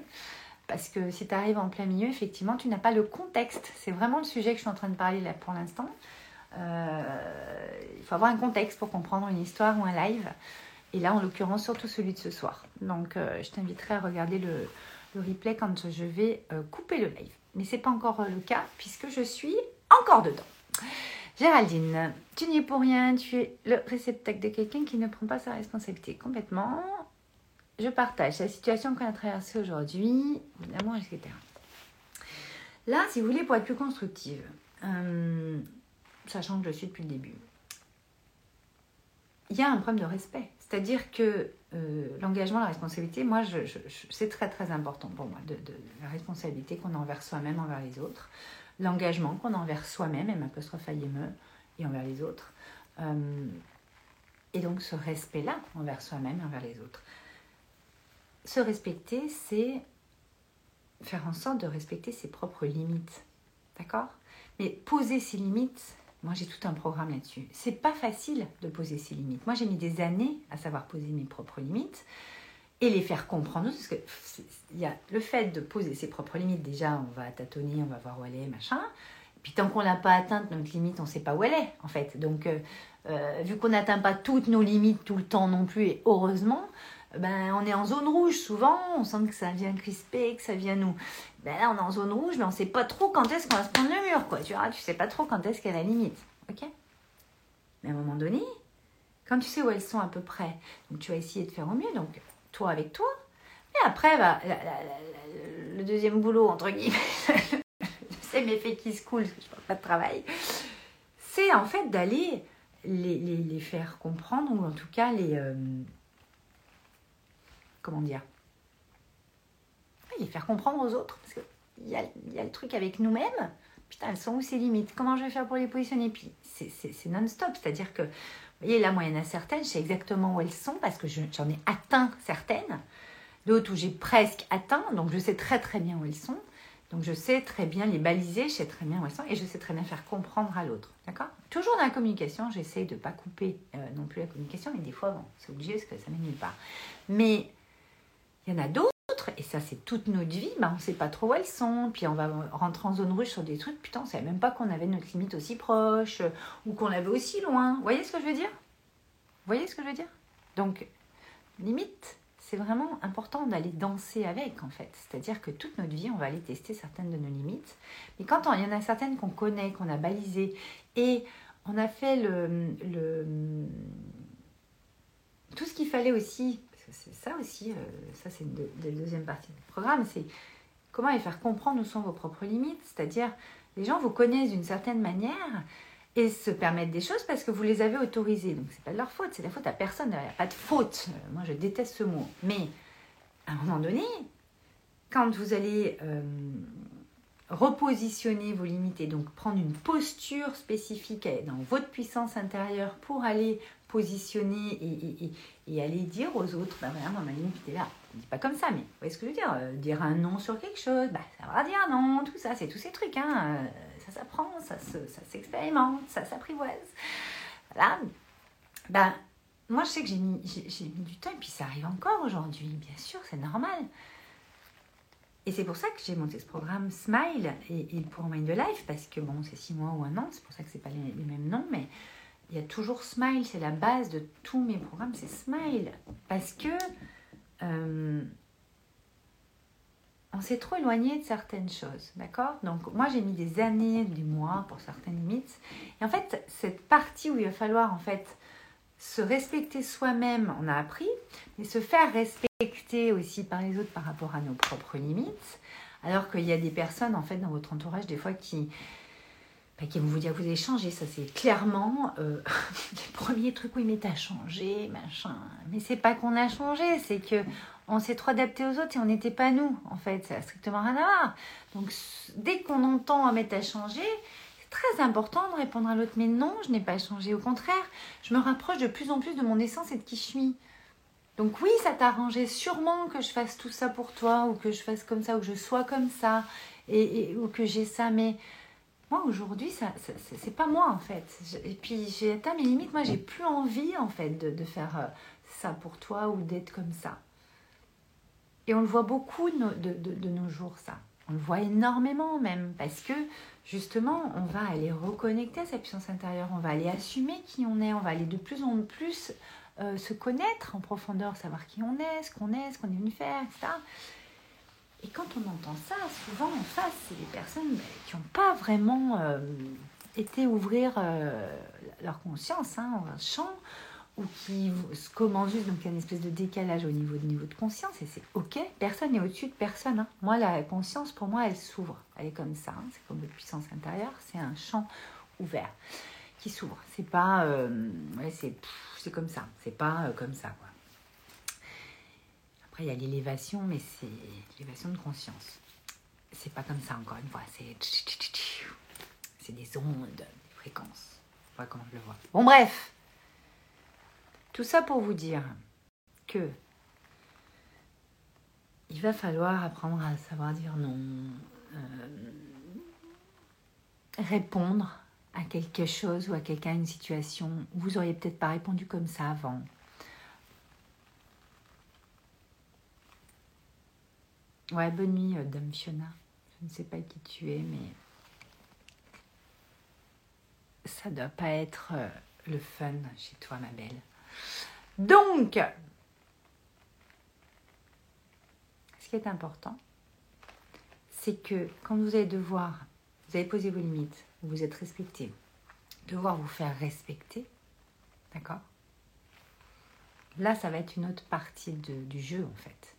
Parce que si tu arrives en plein milieu, effectivement, tu n'as pas le contexte. C'est vraiment le sujet que je suis en train de parler là pour l'instant. Euh, il faut avoir un contexte pour comprendre une histoire ou un live. Et là, en l'occurrence, surtout celui de ce soir. Donc, euh, je t'inviterai à regarder le, replay quand je vais euh, couper le live mais ce n'est pas encore le cas puisque je suis encore dedans. Géraldine, tu n'y es pour rien, tu es le réceptacle de quelqu'un qui ne prend pas sa responsabilité complètement. Je partage la situation qu'on a traversée aujourd'hui, évidemment, etc. Là, si vous voulez, pour être plus constructive, euh, sachant que je suis depuis le début, il y a un problème de respect. C'est-à-dire que euh, l'engagement, la responsabilité, moi, je, c'est très très important pour moi, la responsabilité qu'on a envers soi-même, envers les autres, l'engagement qu'on a envers soi-même, et m'apostrophe me et envers les autres, euh, et donc ce respect-là envers soi-même envers les autres. Se respecter, c'est faire en sorte de respecter ses propres limites, d'accord? Mais poser ses limites, moi, j'ai tout un programme là-dessus. C'est pas facile de poser ses limites. Moi, j'ai mis des années à savoir poser mes propres limites et les faire comprendre. Parce que y le fait de poser ses propres limites. Déjà, on va tâtonner, on va voir où elle est, machin. Puis, tant qu'on l'a pas atteinte, notre limite, on sait pas où elle est, en fait. Donc, euh, euh, vu qu'on n'atteint pas toutes nos limites tout le temps non plus, et heureusement, ben, on est en zone rouge souvent, on sent que ça vient crisper, que ça vient nous. Ben là, on est en zone rouge, mais on ne sait pas trop quand est-ce qu'on va se prendre le mur, quoi. Tu vois, tu sais pas trop quand est-ce qu'elle a la limite. Ok? Mais à un moment donné, quand tu sais où elles sont à peu près, donc tu vas essayer de faire au mieux, donc toi avec toi. Et après, bah, le deuxième boulot, entre guillemets, c'est mes faits qui se coulent, parce que je parle pas de travail, c'est en fait d'aller les, les, faire comprendre, ou en tout cas les. Euh, comment dire les faire comprendre aux autres. Parce qu'il y y a le truc avec nous-mêmes. Putain, elles sont où ces limites? Comment je vais faire pour les positionner? Puis c'est non-stop. C'est-à-dire que, vous voyez, là, moi, il y en a certaines, je sais exactement où elles sont parce que j'en ai atteint certaines. D'autres où j'ai presque atteint. Donc, je sais très, très bien où elles sont. Donc, je sais très bien les baliser, je sais très bien où elles sont et je sais très bien faire comprendre à l'autre. D'accord? Toujours dans la communication, j'essaye de ne pas couper euh, non plus la communication, mais des fois, bon, c'est obligé parce que ça mène nulle part. Mais il y en a d'autres, autres, et ça c'est toute notre vie, bah, on ne sait pas trop où elles sont, puis on va rentrer en zone rouge sur des trucs, putain, on ne savait même pas qu'on avait notre limite aussi proche, ou qu'on l'avait aussi loin. Vous voyez ce que je veux dire? Vous voyez ce que je veux dire? Donc, limite, c'est vraiment important d'aller danser avec en fait. C'est-à-dire que toute notre vie, on va aller tester certaines de nos limites. Mais quand il y en a certaines qu'on connaît, qu'on a balisées, et on a fait le, tout ce qu'il fallait aussi, c'est ça aussi, euh, ça c'est la deuxième partie du programme, c'est comment les faire comprendre où sont vos propres limites. C'est-à-dire, les gens vous connaissent d'une certaine manière, et se permettre des choses parce que vous les avez autorisées. Donc c'est pas de leur faute, c'est la faute à personne. Il n'y a pas de faute. Euh, moi je déteste ce mot. Mais à un moment donné, quand vous allez euh, repositionner vos limites et donc prendre une posture spécifique dans votre puissance intérieure pour aller positionner et, aller dire aux autres, bah voilà, ma limite est là. dis pas comme ça, mais vous voyez ce que je veux dire euh, Dire un non sur quelque chose, bah, ça va dire non, tout ça, c'est tous ces trucs. Hein ça s'apprend, ça, s'expérimente, ça s'apprivoise. Voilà. Ben, moi, je sais que j'ai mis, j'ai, mis du temps et puis ça arrive encore aujourd'hui. Bien sûr, c'est normal. Et c'est pour ça que j'ai monté ce programme Smile et, pour Mind Life, parce que bon, c'est six mois ou un an, c'est pour ça que c'est pas les, mêmes noms, mais il y a toujours Smile, c'est la base de tous mes programmes, c'est Smile. Parce que euh, on s'est trop éloigné de certaines choses, d'accord? Donc moi j'ai mis des années, des mois pour certaines limites. Et en fait, cette partie où il va falloir en fait se respecter soi-même, on a appris, mais se faire respecter aussi par les autres par rapport à nos propres limites. Alors qu'il y a des personnes en fait dans votre entourage des fois qui bah, qui vont vous dire vous avez changé, ça c'est clairement euh, les premiers trucs où ils mettent à changer, machin. Mais c'est pas qu'on a changé, c'est que on s'est trop adapté aux autres et on n'était pas nous, en fait. Ça n'a strictement rien à voir. Donc, dès qu'on entend mettre à changer, c'est très important de répondre à l'autre. Mais non, je n'ai pas changé. Au contraire, je me rapproche de plus en plus de mon essence et de qui je suis. Donc oui, ça t'arrangeait sûrement que je fasse tout ça pour toi, ou que je fasse comme ça, ou que je sois comme ça, et, ou que j'ai ça. Mais moi, aujourd'hui, ça, c'est pas moi, en fait. Et puis, j'ai atteint mes limites. Moi, j'ai plus envie, en fait, de faire euh, ça pour toi ou d'être comme ça. Et on le voit beaucoup de, nos jours, ça. On le voit énormément même, parce que justement, on va aller reconnecter à sa puissance intérieure, on va aller assumer qui on est, on va aller de plus en plus euh, se connaître en profondeur, savoir qui on est, ce qu'on est, ce qu'on est venu faire, etc. Et quand on entend ça, souvent en face, c'est des personnes bah, qui n'ont pas vraiment euh, été ouvrir euh, leur conscience, hein, un champ ou qui commence juste, donc il y a une espèce de décalage au niveau de niveau de conscience, et c'est ok, personne n'est au-dessus de personne. Hein. Moi, la conscience, pour moi, elle s'ouvre, elle est comme ça, hein. c'est comme votre puissance intérieure, c'est un champ ouvert qui s'ouvre. C'est pas, euh, ouais, c'est, c'est comme ça, c'est pas euh, comme ça, quoi. Après, il y a l'élévation, mais c'est l'élévation de conscience. C'est pas comme ça, encore une fois, c'est, c'est des ondes, des fréquences. Voilà comment je le vois. Bon, bref. Tout ça pour vous dire que il va falloir apprendre à savoir dire non, euh, répondre à quelque chose ou à quelqu'un, une situation où vous auriez peut-être pas répondu comme ça avant. Ouais, bonne nuit, euh, Dame Fiona. Je ne sais pas qui tu es, mais ça doit pas être euh, le fun chez toi, ma belle. Donc, ce qui est important, c'est que quand vous allez devoir, vous allez poser vos limites, vous êtes respecté, devoir vous faire respecter, d'accord? Là, ça va être une autre partie du jeu en fait.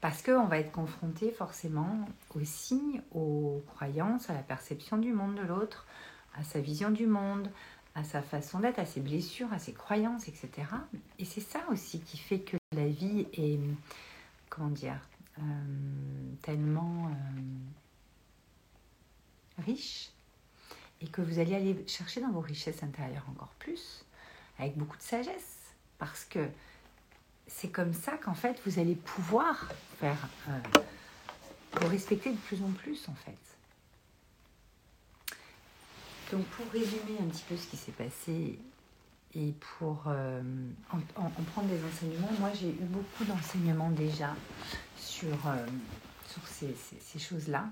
Parce qu'on va être confronté forcément aussi aux croyances, à la perception du monde de l'autre, à sa vision du monde, à sa façon d'être, à ses blessures, à ses croyances, etc. Et c'est ça aussi qui fait que la vie est, comment dire, euh, tellement euh, riche et que vous allez aller chercher dans vos richesses intérieures encore plus, avec beaucoup de sagesse, parce que c'est comme ça qu'en fait vous allez pouvoir faire, euh, vous respecter de plus en plus en fait. Donc pour résumer un petit peu ce qui s'est passé et pour euh, en, prendre des enseignements, moi j'ai eu beaucoup d'enseignements déjà sur, sur ces, choses-là.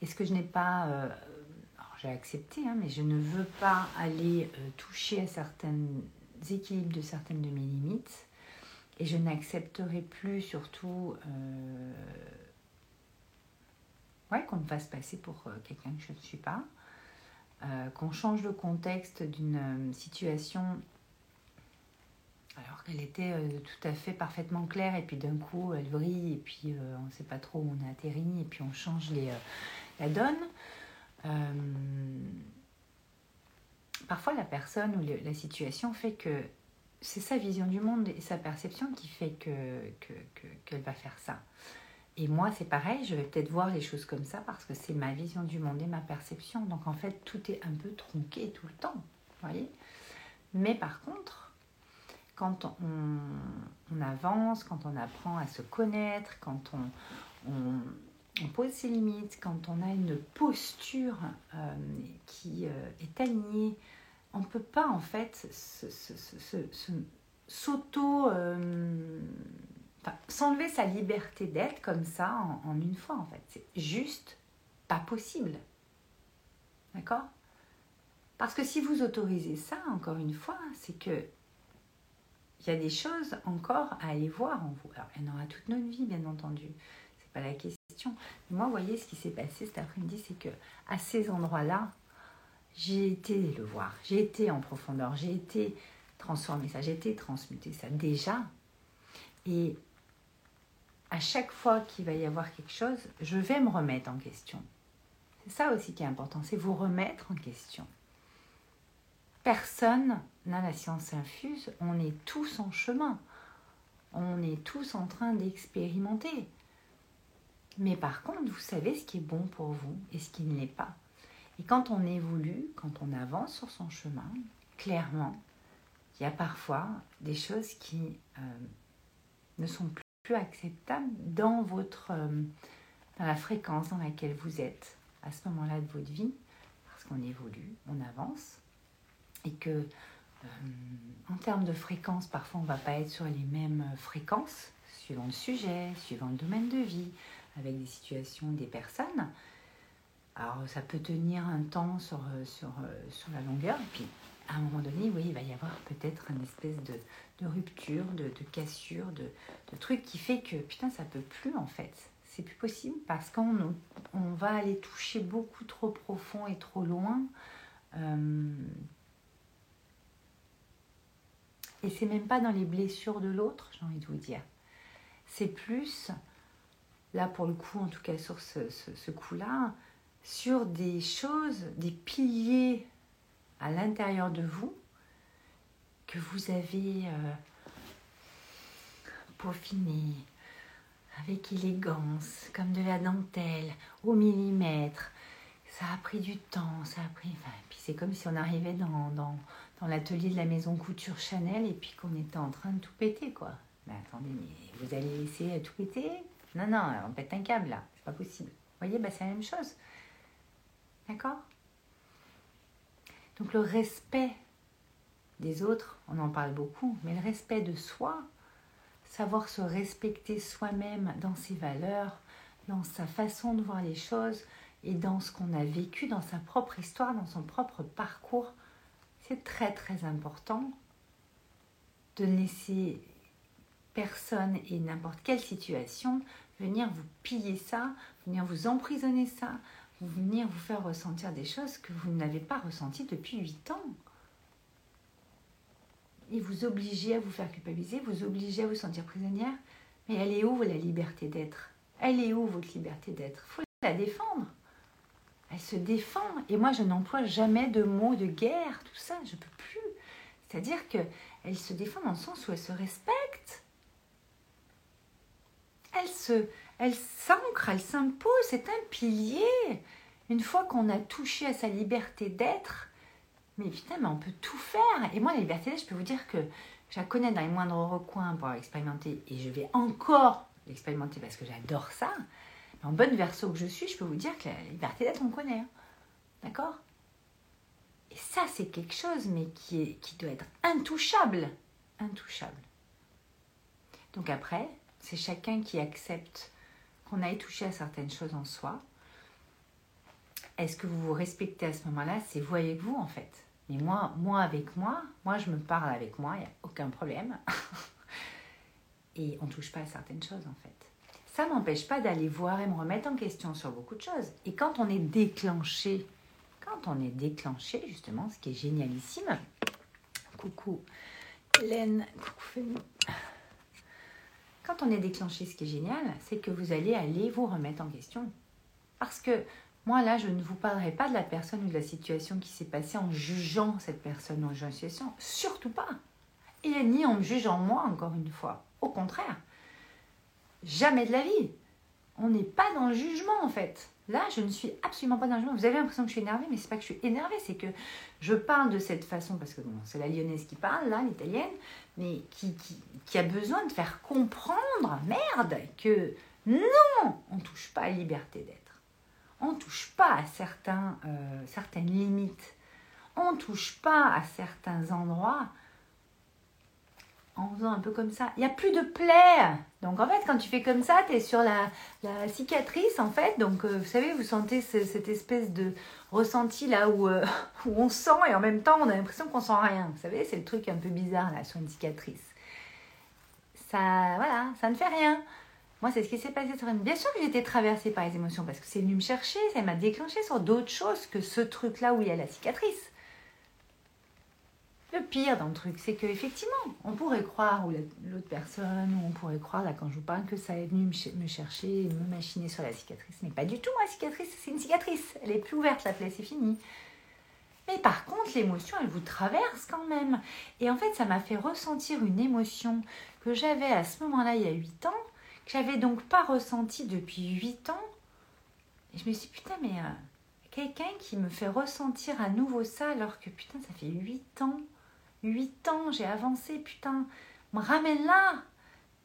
Et ce que je n'ai pas... alors j'ai accepté, hein, mais je ne veux pas aller toucher à certains équilibres de certaines de mes limites. Et je n'accepterai plus surtout qu'on me fasse passer pour quelqu'un que je ne suis pas. Euh, qu'on change le contexte d'une euh, situation alors qu'elle était euh, tout à fait parfaitement claire et puis d'un coup elle brille et puis on ne sait pas trop où on a atterri et puis on change les, la donne. parfois la personne ou la situation fait que c'est sa vision du monde et sa perception qui fait qu'elle que, que, va faire ça. Et moi, c'est pareil, je vais peut-être voir les choses comme ça parce que c'est ma vision du monde et ma perception. Donc en fait, tout est un peu tronqué tout le temps, voyez Mais par contre, quand on, avance, quand on apprend à se connaître, quand on, pose ses limites, quand on a une posture euh, qui euh, est alignée, on ne peut pas en fait s'auto... S'enlever sa liberté d'être comme ça en, une fois, en fait. C'est juste pas possible. D'accord? Parce que si vous autorisez ça, encore une fois, c'est que il y a des choses encore à aller voir en vous. Alors, il y en aura toute notre vie, bien entendu. C'est pas la question. moi, vous voyez, ce qui s'est passé cet après-midi, c'est que à ces endroits-là, j'ai été le voir, j'ai été en profondeur, j'ai été transformer ça, j'ai été transmuter ça déjà. Et à chaque fois qu'il va y avoir quelque chose, je vais me remettre en question. C'est ça aussi qui est important, c'est vous remettre en question. Personne n'a la science infuse, on est tous en chemin. On est tous en train d'expérimenter. Mais par contre, vous savez ce qui est bon pour vous et ce qui ne l'est pas. Et quand on évolue, quand on avance sur son chemin, clairement, il y a parfois des choses qui euh, ne sont plus plus acceptable dans votre euh, dans la fréquence dans laquelle vous êtes à ce moment-là de votre vie, parce qu'on évolue, on avance, et que euh, en termes de fréquence, parfois on ne va pas être sur les mêmes fréquences, suivant le sujet, suivant le domaine de vie, avec des situations, des personnes. Alors ça peut tenir un temps sur, euh, sur, sur la longueur, et puis à un moment donné, oui, il va y avoir peut-être une espèce de, rupture, de, cassure, de, truc qui fait que putain, ça peut plus en fait. C'est plus possible parce qu'on on va aller toucher beaucoup trop profond et trop loin. Euh, et c'est même pas dans les blessures de l'autre, j'ai envie de vous dire. C'est plus, là pour le coup, en tout cas sur ce coup-là, sur des choses, des piliers à l'intérieur de vous que vous avez euh, peaufiné avec élégance, comme de la dentelle, au millimètre. Ça a pris du temps, ça a pris. Enfin, puis c'est comme si on arrivait dans, dans, dans l'atelier de la maison couture Chanel et puis qu'on était en train de tout péter, quoi. Mais attendez, mais vous allez laisser tout péter? Non, non, on pète un câble là, c'est pas possible. Vous voyez, bah, c'est la même chose. D'accord? Donc le respect des autres, on en parle beaucoup, mais le respect de soi, savoir se respecter soi-même dans ses valeurs, dans sa façon de voir les choses et dans ce qu'on a vécu, dans sa propre histoire, dans son propre parcours, c'est très très important de laisser personne et n'importe quelle situation venir vous piller ça, venir vous emprisonner ça, venir vous faire ressentir des choses que vous n'avez pas ressenties depuis 8 ans. Et vous obligez à vous faire culpabiliser, vous obligez à vous sentir prisonnière. Mais elle est où la liberté d'être? Elle est où votre liberté d'être? Faut la défendre. Elle se défend. Et moi, je n'emploie jamais de mots de guerre, tout ça, je ne peux plus. C'est-à-dire qu'elle se défend dans le sens où elle se respecte. Elle se, elle s'ancre, elle s'impose, c'est un pilier. Une fois qu'on a touché à sa liberté d'être, mais putain, on peut tout faire. Et moi, la liberté d'être, je peux vous dire que je la connais dans les moindres recoins pour l'expérimenter et je vais encore l'expérimenter parce que j'adore ça. En bonne verso que je suis, je peux vous dire que la liberté d'être, on connaît. Hein. D'accord? Et ça, c'est quelque chose, mais qui doit être intouchable. Intouchable. Donc après, c'est chacun qui accepte qu'on aille toucher à certaines choses en soi. Est-ce que vous vous respectez à ce moment-là? C'est vous avec vous en fait. Mais moi, moi avec moi, moi je me parle avec moi, il n'y a aucun problème. et on ne touche pas à certaines choses en fait. Ça m'empêche pas d'aller voir et me remettre en question sur beaucoup de choses. Et quand on est déclenché, quand on est déclenché justement, ce qui est génialissime, coucou Hélène, coucou Fanny. Quand on est déclenché, ce qui est génial, c'est que vous allez aller vous remettre en question. Parce que moi, là, je ne vous parlerai pas de la personne ou de la situation qui s'est passée en jugeant cette personne ou en situation. Surtout pas. Et ni en me jugeant moi, encore une fois. Au contraire. Jamais de la vie. On n'est pas dans le jugement, en fait. Là, je ne suis absolument pas dans le jugement. Vous avez l'impression que je suis énervée, mais c'est pas que je suis énervée, c'est que je parle de cette façon, parce que c'est la lyonnaise qui parle, là, l'italienne, mais qui, a besoin de faire comprendre, merde, que non, on ne touche pas à la liberté d'être. On ne touche pas à euh, certaines limites. On ne touche pas à certains endroits en faisant un peu comme ça. Il n'y a plus de plaie. Donc en fait, quand tu fais comme ça, tu es sur la, la, cicatrice en fait. Donc euh, vous savez, vous sentez cette espèce de ressenti là où, euh, où on sent et en même temps on a l'impression qu'on sent rien. Vous savez, c'est le truc un peu bizarre là sur une cicatrice. Ça, voilà, ça ne fait rien. Moi, c'est ce qui s'est passé sur une. Bien sûr que j'ai été traversée par les émotions parce que c'est venu me chercher, ça m'a déclenché sur d'autres choses que ce truc là où il y a la cicatrice. Le pire dans le truc, c'est qu'effectivement, on pourrait croire, ou l'autre personne, ou on pourrait croire, là, quand je vous parle, que ça est venu me chercher, me machiner sur la cicatrice. Mais pas du tout, la cicatrice, c'est une cicatrice. Elle est plus ouverte, la plaie, c'est fini. Mais par contre, l'émotion, elle vous traverse quand même. Et en fait, ça m'a fait ressentir une émotion que j'avais à ce moment-là, il y a 8 ans, que j'avais donc pas ressentie depuis 8 ans. Et je me suis dit, putain, mais euh, quelqu'un qui me fait ressentir à nouveau ça, alors que putain, ça fait 8 ans 8 ans, j'ai avancé, putain, me ramène là.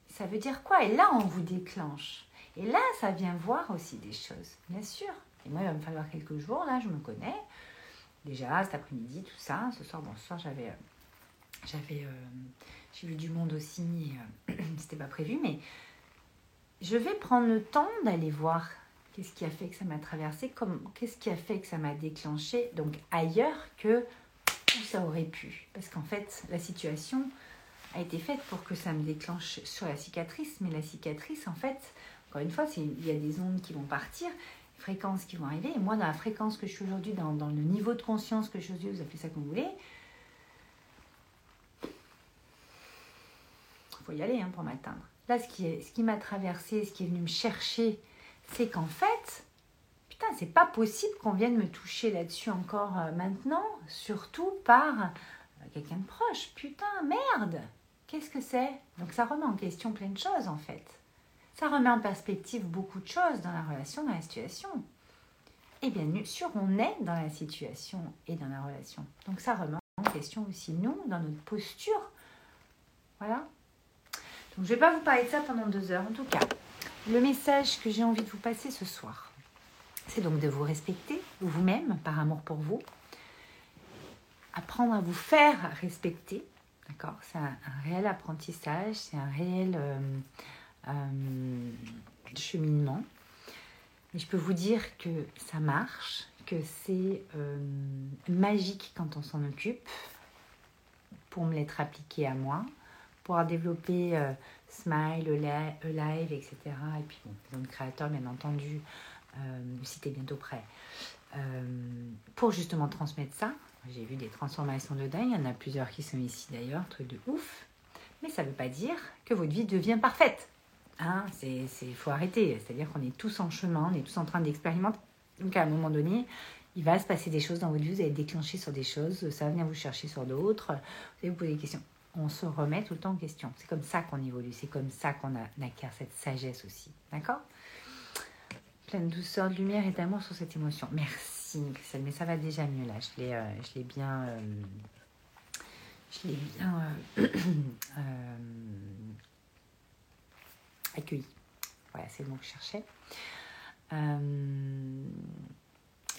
Ça veut dire quoi? Et là, on vous déclenche. Et là, ça vient voir aussi des choses, bien sûr. Et moi, il va me falloir quelques jours, là, je me connais. Déjà, cet après-midi, tout ça. Ce soir, bon, ce soir, j'avais. Euh. Euh, j'ai vu du monde aussi, euh, c'était pas prévu, mais je vais prendre le temps d'aller voir qu'est-ce qui a fait que ça m'a traversé, qu'est-ce qui a fait que ça m'a déclenché, donc ailleurs que ça aurait pu. Parce qu'en fait, la situation a été faite pour que ça me déclenche sur la cicatrice. Mais la cicatrice, en fait, encore une fois, il y a des ondes qui vont partir, des fréquences qui vont arriver. Et moi, dans la fréquence que je suis aujourd'hui, dans, le niveau de conscience que je suis aujourd'hui, vous appelez ça comme vous voulez, il faut y aller hein, pour m'atteindre. Là, ce qui, ce qui m'a traversé, ce qui est venu me chercher, c'est qu'en fait, c'est pas possible qu'on vienne me toucher là-dessus encore euh, maintenant, surtout par euh, quelqu'un de proche. Putain, merde Qu'est-ce que c'est? Donc ça remet en question plein de choses en fait. Ça remet en perspective beaucoup de choses dans la relation, dans la situation. Et bien sûr, on est dans la situation et dans la relation. Donc ça remet en question aussi nous, dans notre posture. Voilà. Donc je ne vais pas vous parler de ça pendant deux heures. En tout cas, le message que j'ai envie de vous passer ce soir, c'est donc de vous respecter vous-même par amour pour vous. Apprendre à vous faire respecter. D'accord? C'est un, réel apprentissage, c'est un réel euh, euh, cheminement. Et je peux vous dire que ça marche, que c'est euh, magique quand on s'en occupe, pour me l'être appliqué à moi, pour développer Smile, Live, etc. Et puis, bon, le créateur, bien entendu, le site est bientôt prêt. Euh, pour justement transmettre ça, j'ai vu des transformations de dingue, il y en a plusieurs qui sont ici d'ailleurs, truc de ouf. Mais ça ne veut pas dire que votre vie devient parfaite. Hein, il faut arrêter. C'est-à-dire qu'on est tous en chemin, on est tous en train d'expérimenter. Donc à un moment donné, il va se passer des choses dans votre vie, vous allez déclencher sur des choses, ça va venir vous chercher sur d'autres, vous allez vous poser des questions. On se remet tout le temps en question. C'est comme ça qu'on évolue, c'est comme ça qu'on acquiert cette sagesse aussi. D'accord? Pleine douceur, de lumière et d'amour sur cette émotion. Merci, Christelle, mais ça va déjà mieux là. Je l'ai, euh, bien. Euh, je l'ai bien euh, accueilli. Voilà, c'est le mot que je cherchais.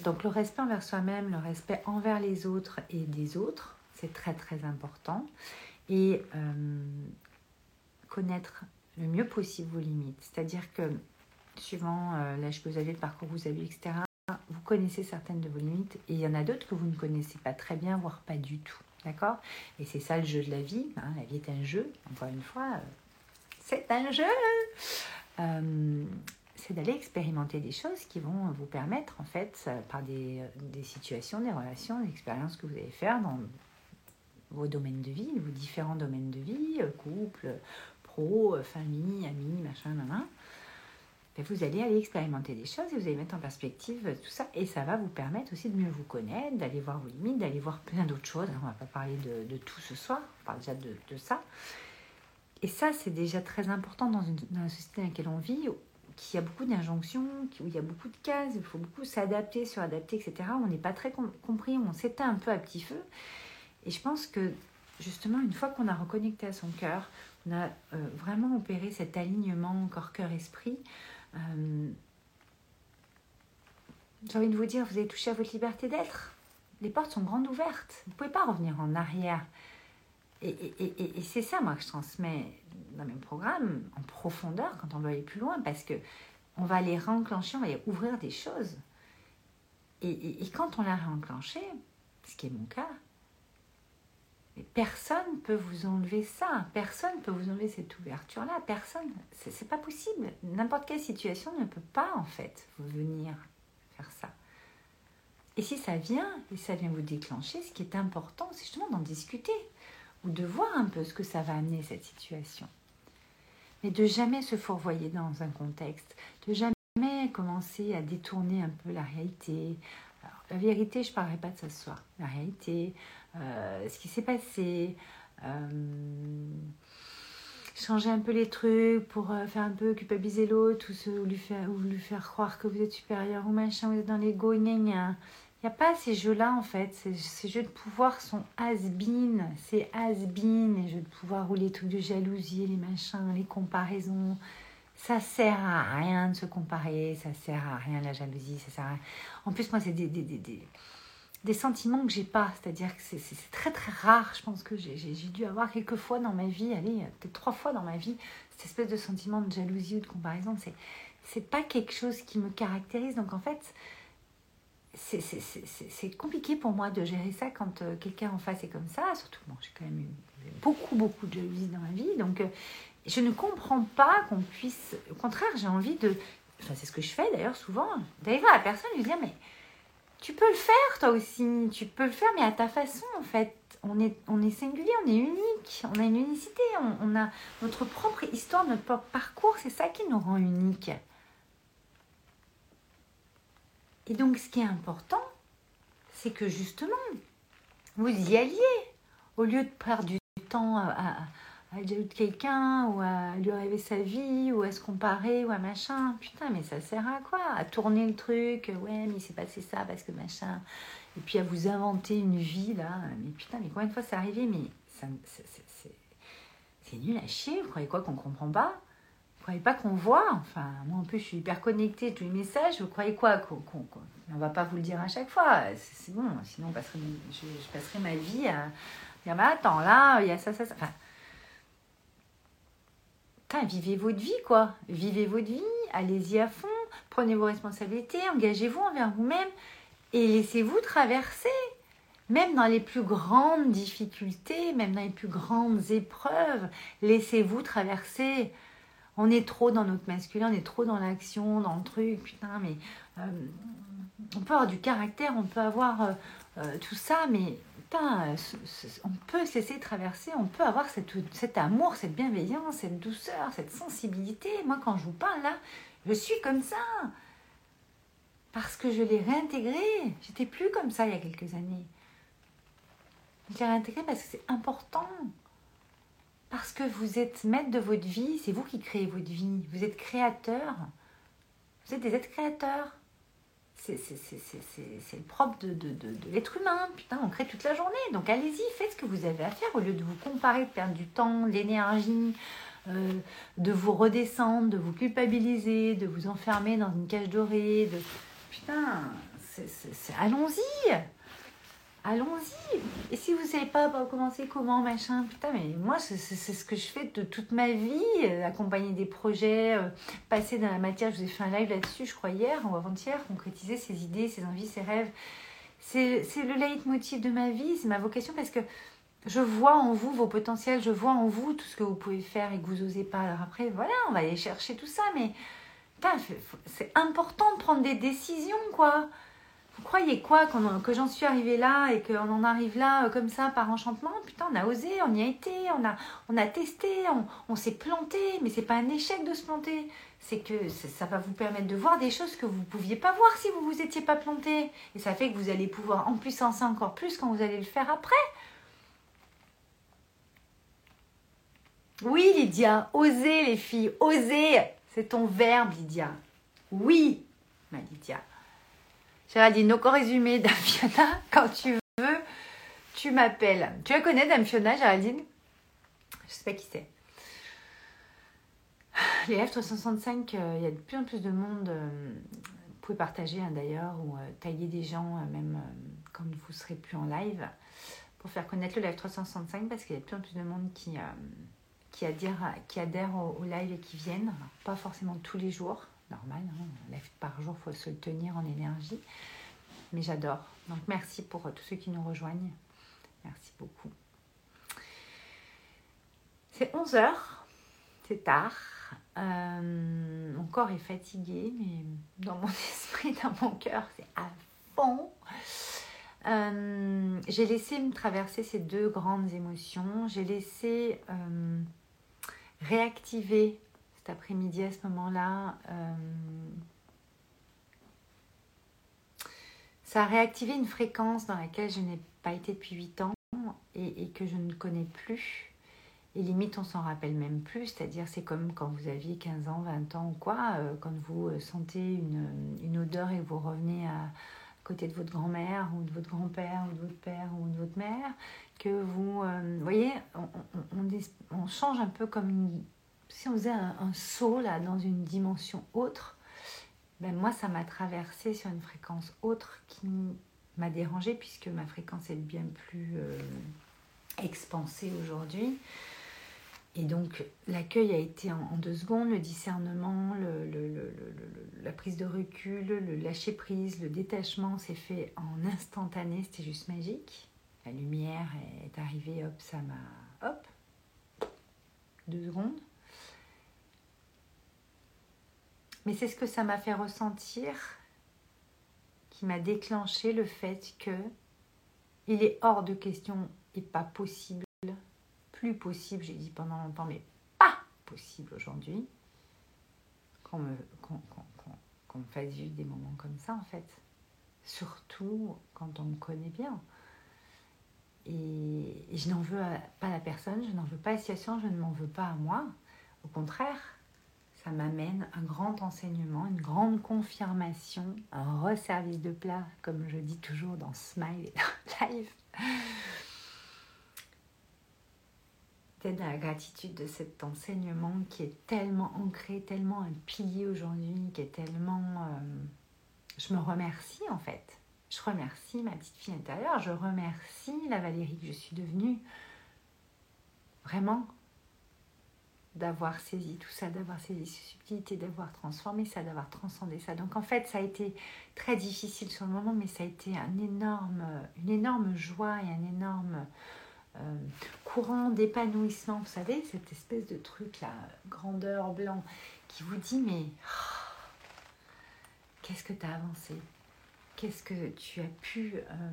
donc, le respect envers soi-même, le respect envers les autres et des autres, c'est très très important. Et connaître le mieux possible vos limites. C'est-à-dire que suivant l'âge que vous avez, le parcours que vous avez, etc. Vous connaissez certaines de vos limites et il y en a d'autres que vous ne connaissez pas très bien, voire pas du tout. D'accord? Et c'est ça le jeu de la vie. Hein. La vie est un jeu, encore une fois. c'est un jeu c'est d'aller expérimenter des choses qui vont vous permettre, en fait, par des, des situations, des relations, des expériences que vous allez faire dans vos domaines de vie, vos différents domaines de vie, couple, pro, famille, amis, machin, nan, vous allez aller expérimenter des choses et vous allez mettre en perspective tout ça. Et ça va vous permettre aussi de mieux vous connaître, d'aller voir vos limites, d'aller voir plein d'autres choses. On ne va pas parler de, tout ce soir, on parle déjà de, ça. Et ça, c'est déjà très important dans, une, dans la société dans laquelle on vit, qu'il y a beaucoup d'injonctions, où il y a beaucoup de cases, il faut beaucoup s'adapter, suradapter, etc. On n'est pas très compris, on s'éteint un peu à petit feu. Et je pense que justement, une fois qu'on a reconnecté à son cœur, on a euh, vraiment opéré cet alignement corps-cœur-esprit, euh, j'ai envie de vous dire, vous avez touché à votre liberté d'être. Les portes sont grandes ouvertes. Vous ne pouvez pas revenir en arrière. Et, et, et, c'est ça, moi, que je transmets dans mes programmes, en profondeur, quand on veut aller plus loin, parce que on va les réenclencher, on va ouvrir des choses. Et, quand on l'a réenclenché, ce qui est mon cas, personne ne peut vous enlever ça. Personne ne peut vous enlever cette ouverture-là. Personne. C'est pas possible. N'importe quelle situation ne peut pas, en fait, vous venir faire ça. Et si ça vient, et ça vient vous déclencher, ce qui est important, c'est justement d'en discuter ou de voir un peu ce que ça va amener cette situation. Mais de jamais se fourvoyer dans un contexte, de jamais commencer à détourner un peu la réalité. la vérité, je ne parlerai pas de ça ce soir. La réalité, euh, ce qui s'est passé, euh, changer un peu les trucs pour euh, faire un peu culpabiliser l'autre ou, lui faire, faire croire que vous êtes supérieur ou machin, vous êtes dans l'ego, gna il n'y a pas ces jeux-là en fait. Ces, jeux de pouvoir sont has-been. C'est has-been, les jeux de pouvoir ou les trucs de jalousie, les machins, les comparaisons. Ça sert à rien de se comparer, ça sert à rien la jalousie, ça sert à rien. En plus, moi, c'est des, sentiments que j'ai pas. C'est-à-dire que c'est très très rare. Je pense que j'ai dû avoir quelques fois dans ma vie, allez, peut-être trois fois dans ma vie, cette espèce de sentiment de jalousie ou de comparaison. C'est pas quelque chose qui me caractérise. Donc en fait, c'est compliqué pour moi de gérer ça quand euh, quelqu'un en face est comme ça. Surtout, bon, j'ai quand même eu beaucoup, beaucoup de jalousie dans ma vie. Donc, euh, je ne comprends pas qu'on puisse. Au contraire, j'ai envie de. Enfin, c'est ce que je fais d'ailleurs souvent. D'aller voir la personne et lui dire Mais tu peux le faire toi aussi. Tu peux le faire, mais à ta façon en fait. On est, on singulier, on est unique, on a une unicité, on, a notre propre histoire, notre propre parcours, c'est ça qui nous rend unique. Et donc, ce qui est important, c'est que justement, vous y alliez. Au lieu de perdre du temps à, de quelqu'un ou à lui rêver sa vie ou à se comparer ou à machin. Putain, mais ça sert à quoi? À tourner le truc. Ouais, mais il s'est passé ça parce que machin. Et puis à vous inventer une vie là. Mais putain, mais combien de fois c'est arrivé? Mais c'est nul à chier. Vous croyez quoi qu'on comprend pas? Croyez pas qu'on voit? Enfin, moi en plus, je suis hyper connectée, tous les messages. Vous croyez quoi qu'on, On va pas vous le dire à chaque fois. C'est, bon, sinon je, passerai ma vie à dire mais attends, là, il y a ça, ça, ça. Enfin, vivez votre vie, quoi. Vivez votre vie, allez-y à fond, prenez vos responsabilités, engagez-vous envers vous-même et laissez-vous traverser. Même dans les plus grandes difficultés, même dans les plus grandes épreuves, laissez-vous traverser on est trop dans notre masculin, on est trop dans l'action, dans le truc, putain, mais euh, on peut avoir du caractère, on peut avoir euh, euh, tout ça, mais putain, on peut se laisser traverser, on peut avoir cet amour, cette bienveillance, cette douceur, cette sensibilité. Moi, quand je vous parle là, je suis comme ça. Parce que je l'ai réintégré. J'étais plus comme ça il y a quelques années. Je l'ai réintégré parce que c'est important. Parce que vous êtes maître de votre vie, c'est vous qui créez votre vie. Vous êtes créateur. Vous êtes des êtres créateurs. C'est le propre de, l'être humain. Putain, on crée toute la journée. Donc allez-y, faites ce que vous avez à faire au lieu de vous comparer, de perdre du temps, de l'énergie, euh, de vous redescendre, de vous culpabiliser, de vous enfermer dans une cage dorée. De... Putain, allons-y allons-y. Et si vous savez pas par commencer comment, machin, putain, mais moi, c'est ce que je fais de toute ma vie, euh, accompagner des projets, euh, passer dans la matière. Je vous ai fait un live là-dessus, je crois, hier ou avant-hier, concrétiser ses idées, ses envies, ses rêves. C'est le leitmotiv de ma vie, c'est ma vocation parce que je vois en vous vos potentiels, je vois en vous tout ce que vous pouvez faire et que vous n'osez pas. Alors après, voilà, on va aller chercher tout ça, mais c'est important de prendre des décisions, quoi. Croyez quoi que j'en suis arrivée là et qu'on en arrive là euh, comme ça par enchantement? Putain, on a osé, on y a été, on a, on a testé, on, s'est planté, mais c'est pas un échec de se planter. C'est que ça va vous permettre de voir des choses que vous ne pouviez pas voir si vous vous étiez pas planté. Et ça fait que vous allez pouvoir en puissancer encore plus quand vous allez le faire après. Oui, Lydia, osez les filles, osez. C'est ton verbe, Lydia. Oui, ma Lydia. Géraldine, donc en résumé, Dame Fiona, quand tu veux, tu m'appelles. Tu la connais, Dame Fiona, Géraldine? Je sais pas qui c'est. Les F365, euh, il y a de plus en plus de monde. Euh, vous pouvez partager hein, d'ailleurs ou euh, tailler des gens, même quand vous serez plus en live, pour faire connaître le Live 365 parce qu'il y a de plus en plus de monde qui, qui, adhèrent, qui adhèrent au, live et qui viennent. pas forcément tous les jours normal, hein, live par jour, il faut se tenir en énergie. Mais j'adore. Donc merci pour tous ceux qui nous rejoignent. Merci beaucoup. C'est 11h, c'est tard. Euh, mon corps est fatigué, mais dans mon esprit, dans mon cœur, c'est à fond. Euh, j'ai laissé me traverser ces deux grandes émotions. J'ai laissé euh, réactiver après-midi à ce moment-là, euh, ça a réactivé une fréquence dans laquelle je n'ai pas été depuis 8 ans et, que je ne connais plus. Et limite, on s'en rappelle même plus. C'est-à-dire, c'est comme quand vous aviez 15 ans, 20 ans ou quoi, euh, quand vous euh, sentez une, odeur et vous revenez à côté de votre grand-mère ou de votre grand-père ou de votre père ou de votre mère, que vous, voyez, on, change un peu comme une, si on faisait un, saut là dans une dimension autre, ben moi ça m'a traversé sur une fréquence autre qui m'a dérangé puisque ma fréquence est bien plus euh, expansée aujourd'hui. Et donc l'accueil a été en, deux secondes, le discernement, la prise de recul, le lâcher prise, le détachement s'est fait en instantané, c'était juste magique. La lumière est arrivée, hop, ça m'a... Hop, deux secondes. Mais c'est ce que ça m'a fait ressentir qui m'a déclenché le fait que il est hors de question et pas possible, plus possible, j'ai dit pendant longtemps, mais pas possible aujourd'hui, qu'on me, fasse vivre des moments comme ça en fait. Surtout quand on me connaît bien. Et, et je n'en veux pas à la personne, je n'en veux pas à la situation, je ne m'en veux pas à moi. Au contraire, m'amène un grand enseignement, une grande confirmation, un resservice de plat, comme je dis toujours dans Smile et dans Live. Peut-être la gratitude de cet enseignement qui est tellement ancré, tellement un pilier aujourd'hui, qui est tellement... Euh, je me remercie en fait. Je remercie ma petite fille intérieure, je remercie la Valérie que je suis devenue. Vraiment, d'avoir saisi tout ça, d'avoir saisi ces subtilités, d'avoir transformé ça, d'avoir transcendé ça. Donc en fait, ça a été très difficile sur le moment, mais ça a été une énorme joie et un énorme euh, courant d'épanouissement. Vous savez, cette espèce de truc là, grandeur blanc, qui vous dit mais oh, qu'est-ce que tu as avancé? Qu'est-ce que tu as pu euh,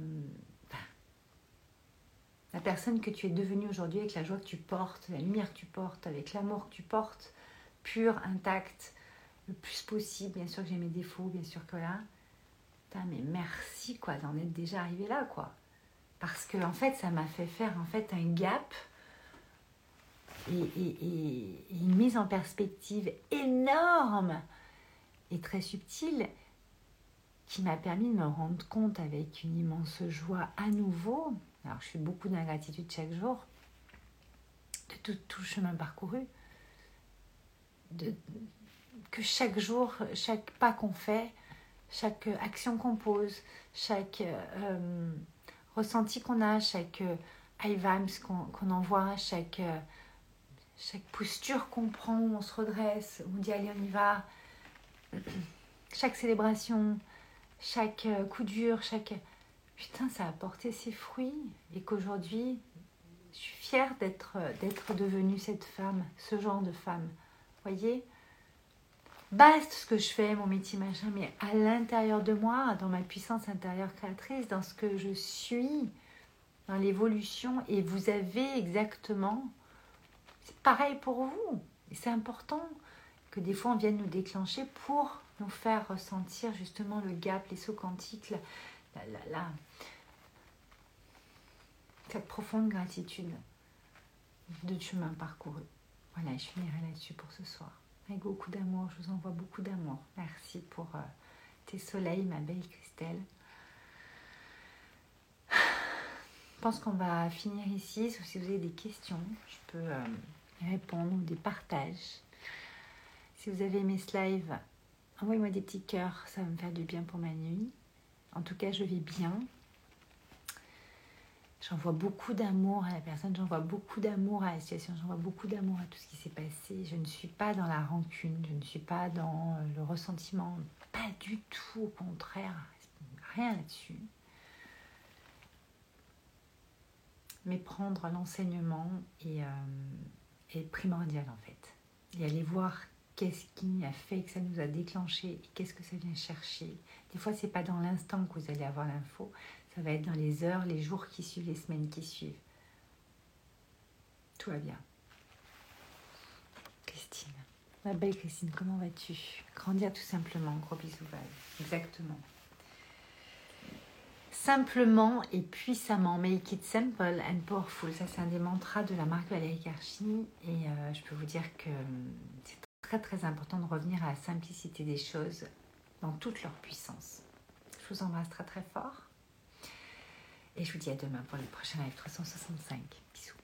la personne que tu es devenue aujourd'hui avec la joie que tu portes, la lumière que tu portes, avec l'amour que tu portes, pur, intact, le plus possible. Bien sûr que j'ai mes défauts, bien sûr que là. mais merci quoi d'en être déjà arrivé là quoi. Parce que en fait, ça m'a fait faire en fait un gap et, une mise en perspective énorme et très subtile qui m'a permis de me rendre compte avec une immense joie à nouveau alors, je fais beaucoup d'ingratitude chaque jour, de tout, chemin parcouru, de, que chaque jour, chaque pas qu'on fait, chaque action qu'on pose, chaque euh, ressenti qu'on a, chaque high vibes qu'on envoie, chaque, chaque posture qu'on prend, on se redresse, on dit allez on y va, chaque célébration, chaque coup dur, chaque... Putain, ça a porté ses fruits et qu'aujourd'hui, je suis fière d'être devenue cette femme, ce genre de femme. Voyez? Baste ce que je fais, mon métier, machin, mais à l'intérieur de moi, dans ma puissance intérieure créatrice, dans ce que je suis, dans l'évolution, et vous avez exactement, c'est pareil pour vous. Et c'est important que des fois on vienne nous déclencher pour nous faire ressentir justement le gap, les sauts quantiques, la, cette profonde gratitude de chemin parcouru. Voilà, je finirai là-dessus pour ce soir. Avec beaucoup d'amour, je vous envoie beaucoup d'amour. Merci pour euh, tes soleils, ma belle Christelle. Je pense qu'on va finir ici. Sauf si vous avez des questions, je peux euh, répondre ou des partages. Si vous avez aimé ce live, envoyez-moi des petits cœurs, ça va me faire du bien pour ma nuit. En tout cas, je vais bien. J'envoie beaucoup d'amour à la personne, j'envoie beaucoup d'amour à la situation, j'envoie beaucoup d'amour à tout ce qui s'est passé. Je ne suis pas dans la rancune, je ne suis pas dans le ressentiment, pas du tout, au contraire, rien là-dessus. Mais prendre l'enseignement est, euh, est primordial en fait. Et aller voir qu'est-ce qui a fait que ça nous a déclenché et qu'est-ce que ça vient chercher. Des fois, c'est pas dans l'instant que vous allez avoir l'info, ça va être dans les heures, les jours qui suivent, les semaines qui suivent. Tout va bien. Christine. Ma belle Christine, comment vas-tu? Grandir tout simplement. Gros bisous, Val. Exactement. Simplement et puissamment. Make it simple and powerful. Ça, c'est un des mantras de la marque Valérie Karchi. Et euh, je peux vous dire que hum, c'est très, très important de revenir à la simplicité des choses dans toute leur puissance. Je vous embrasse très, très fort. Et je vous dis à demain pour le prochain live 365. Bisous.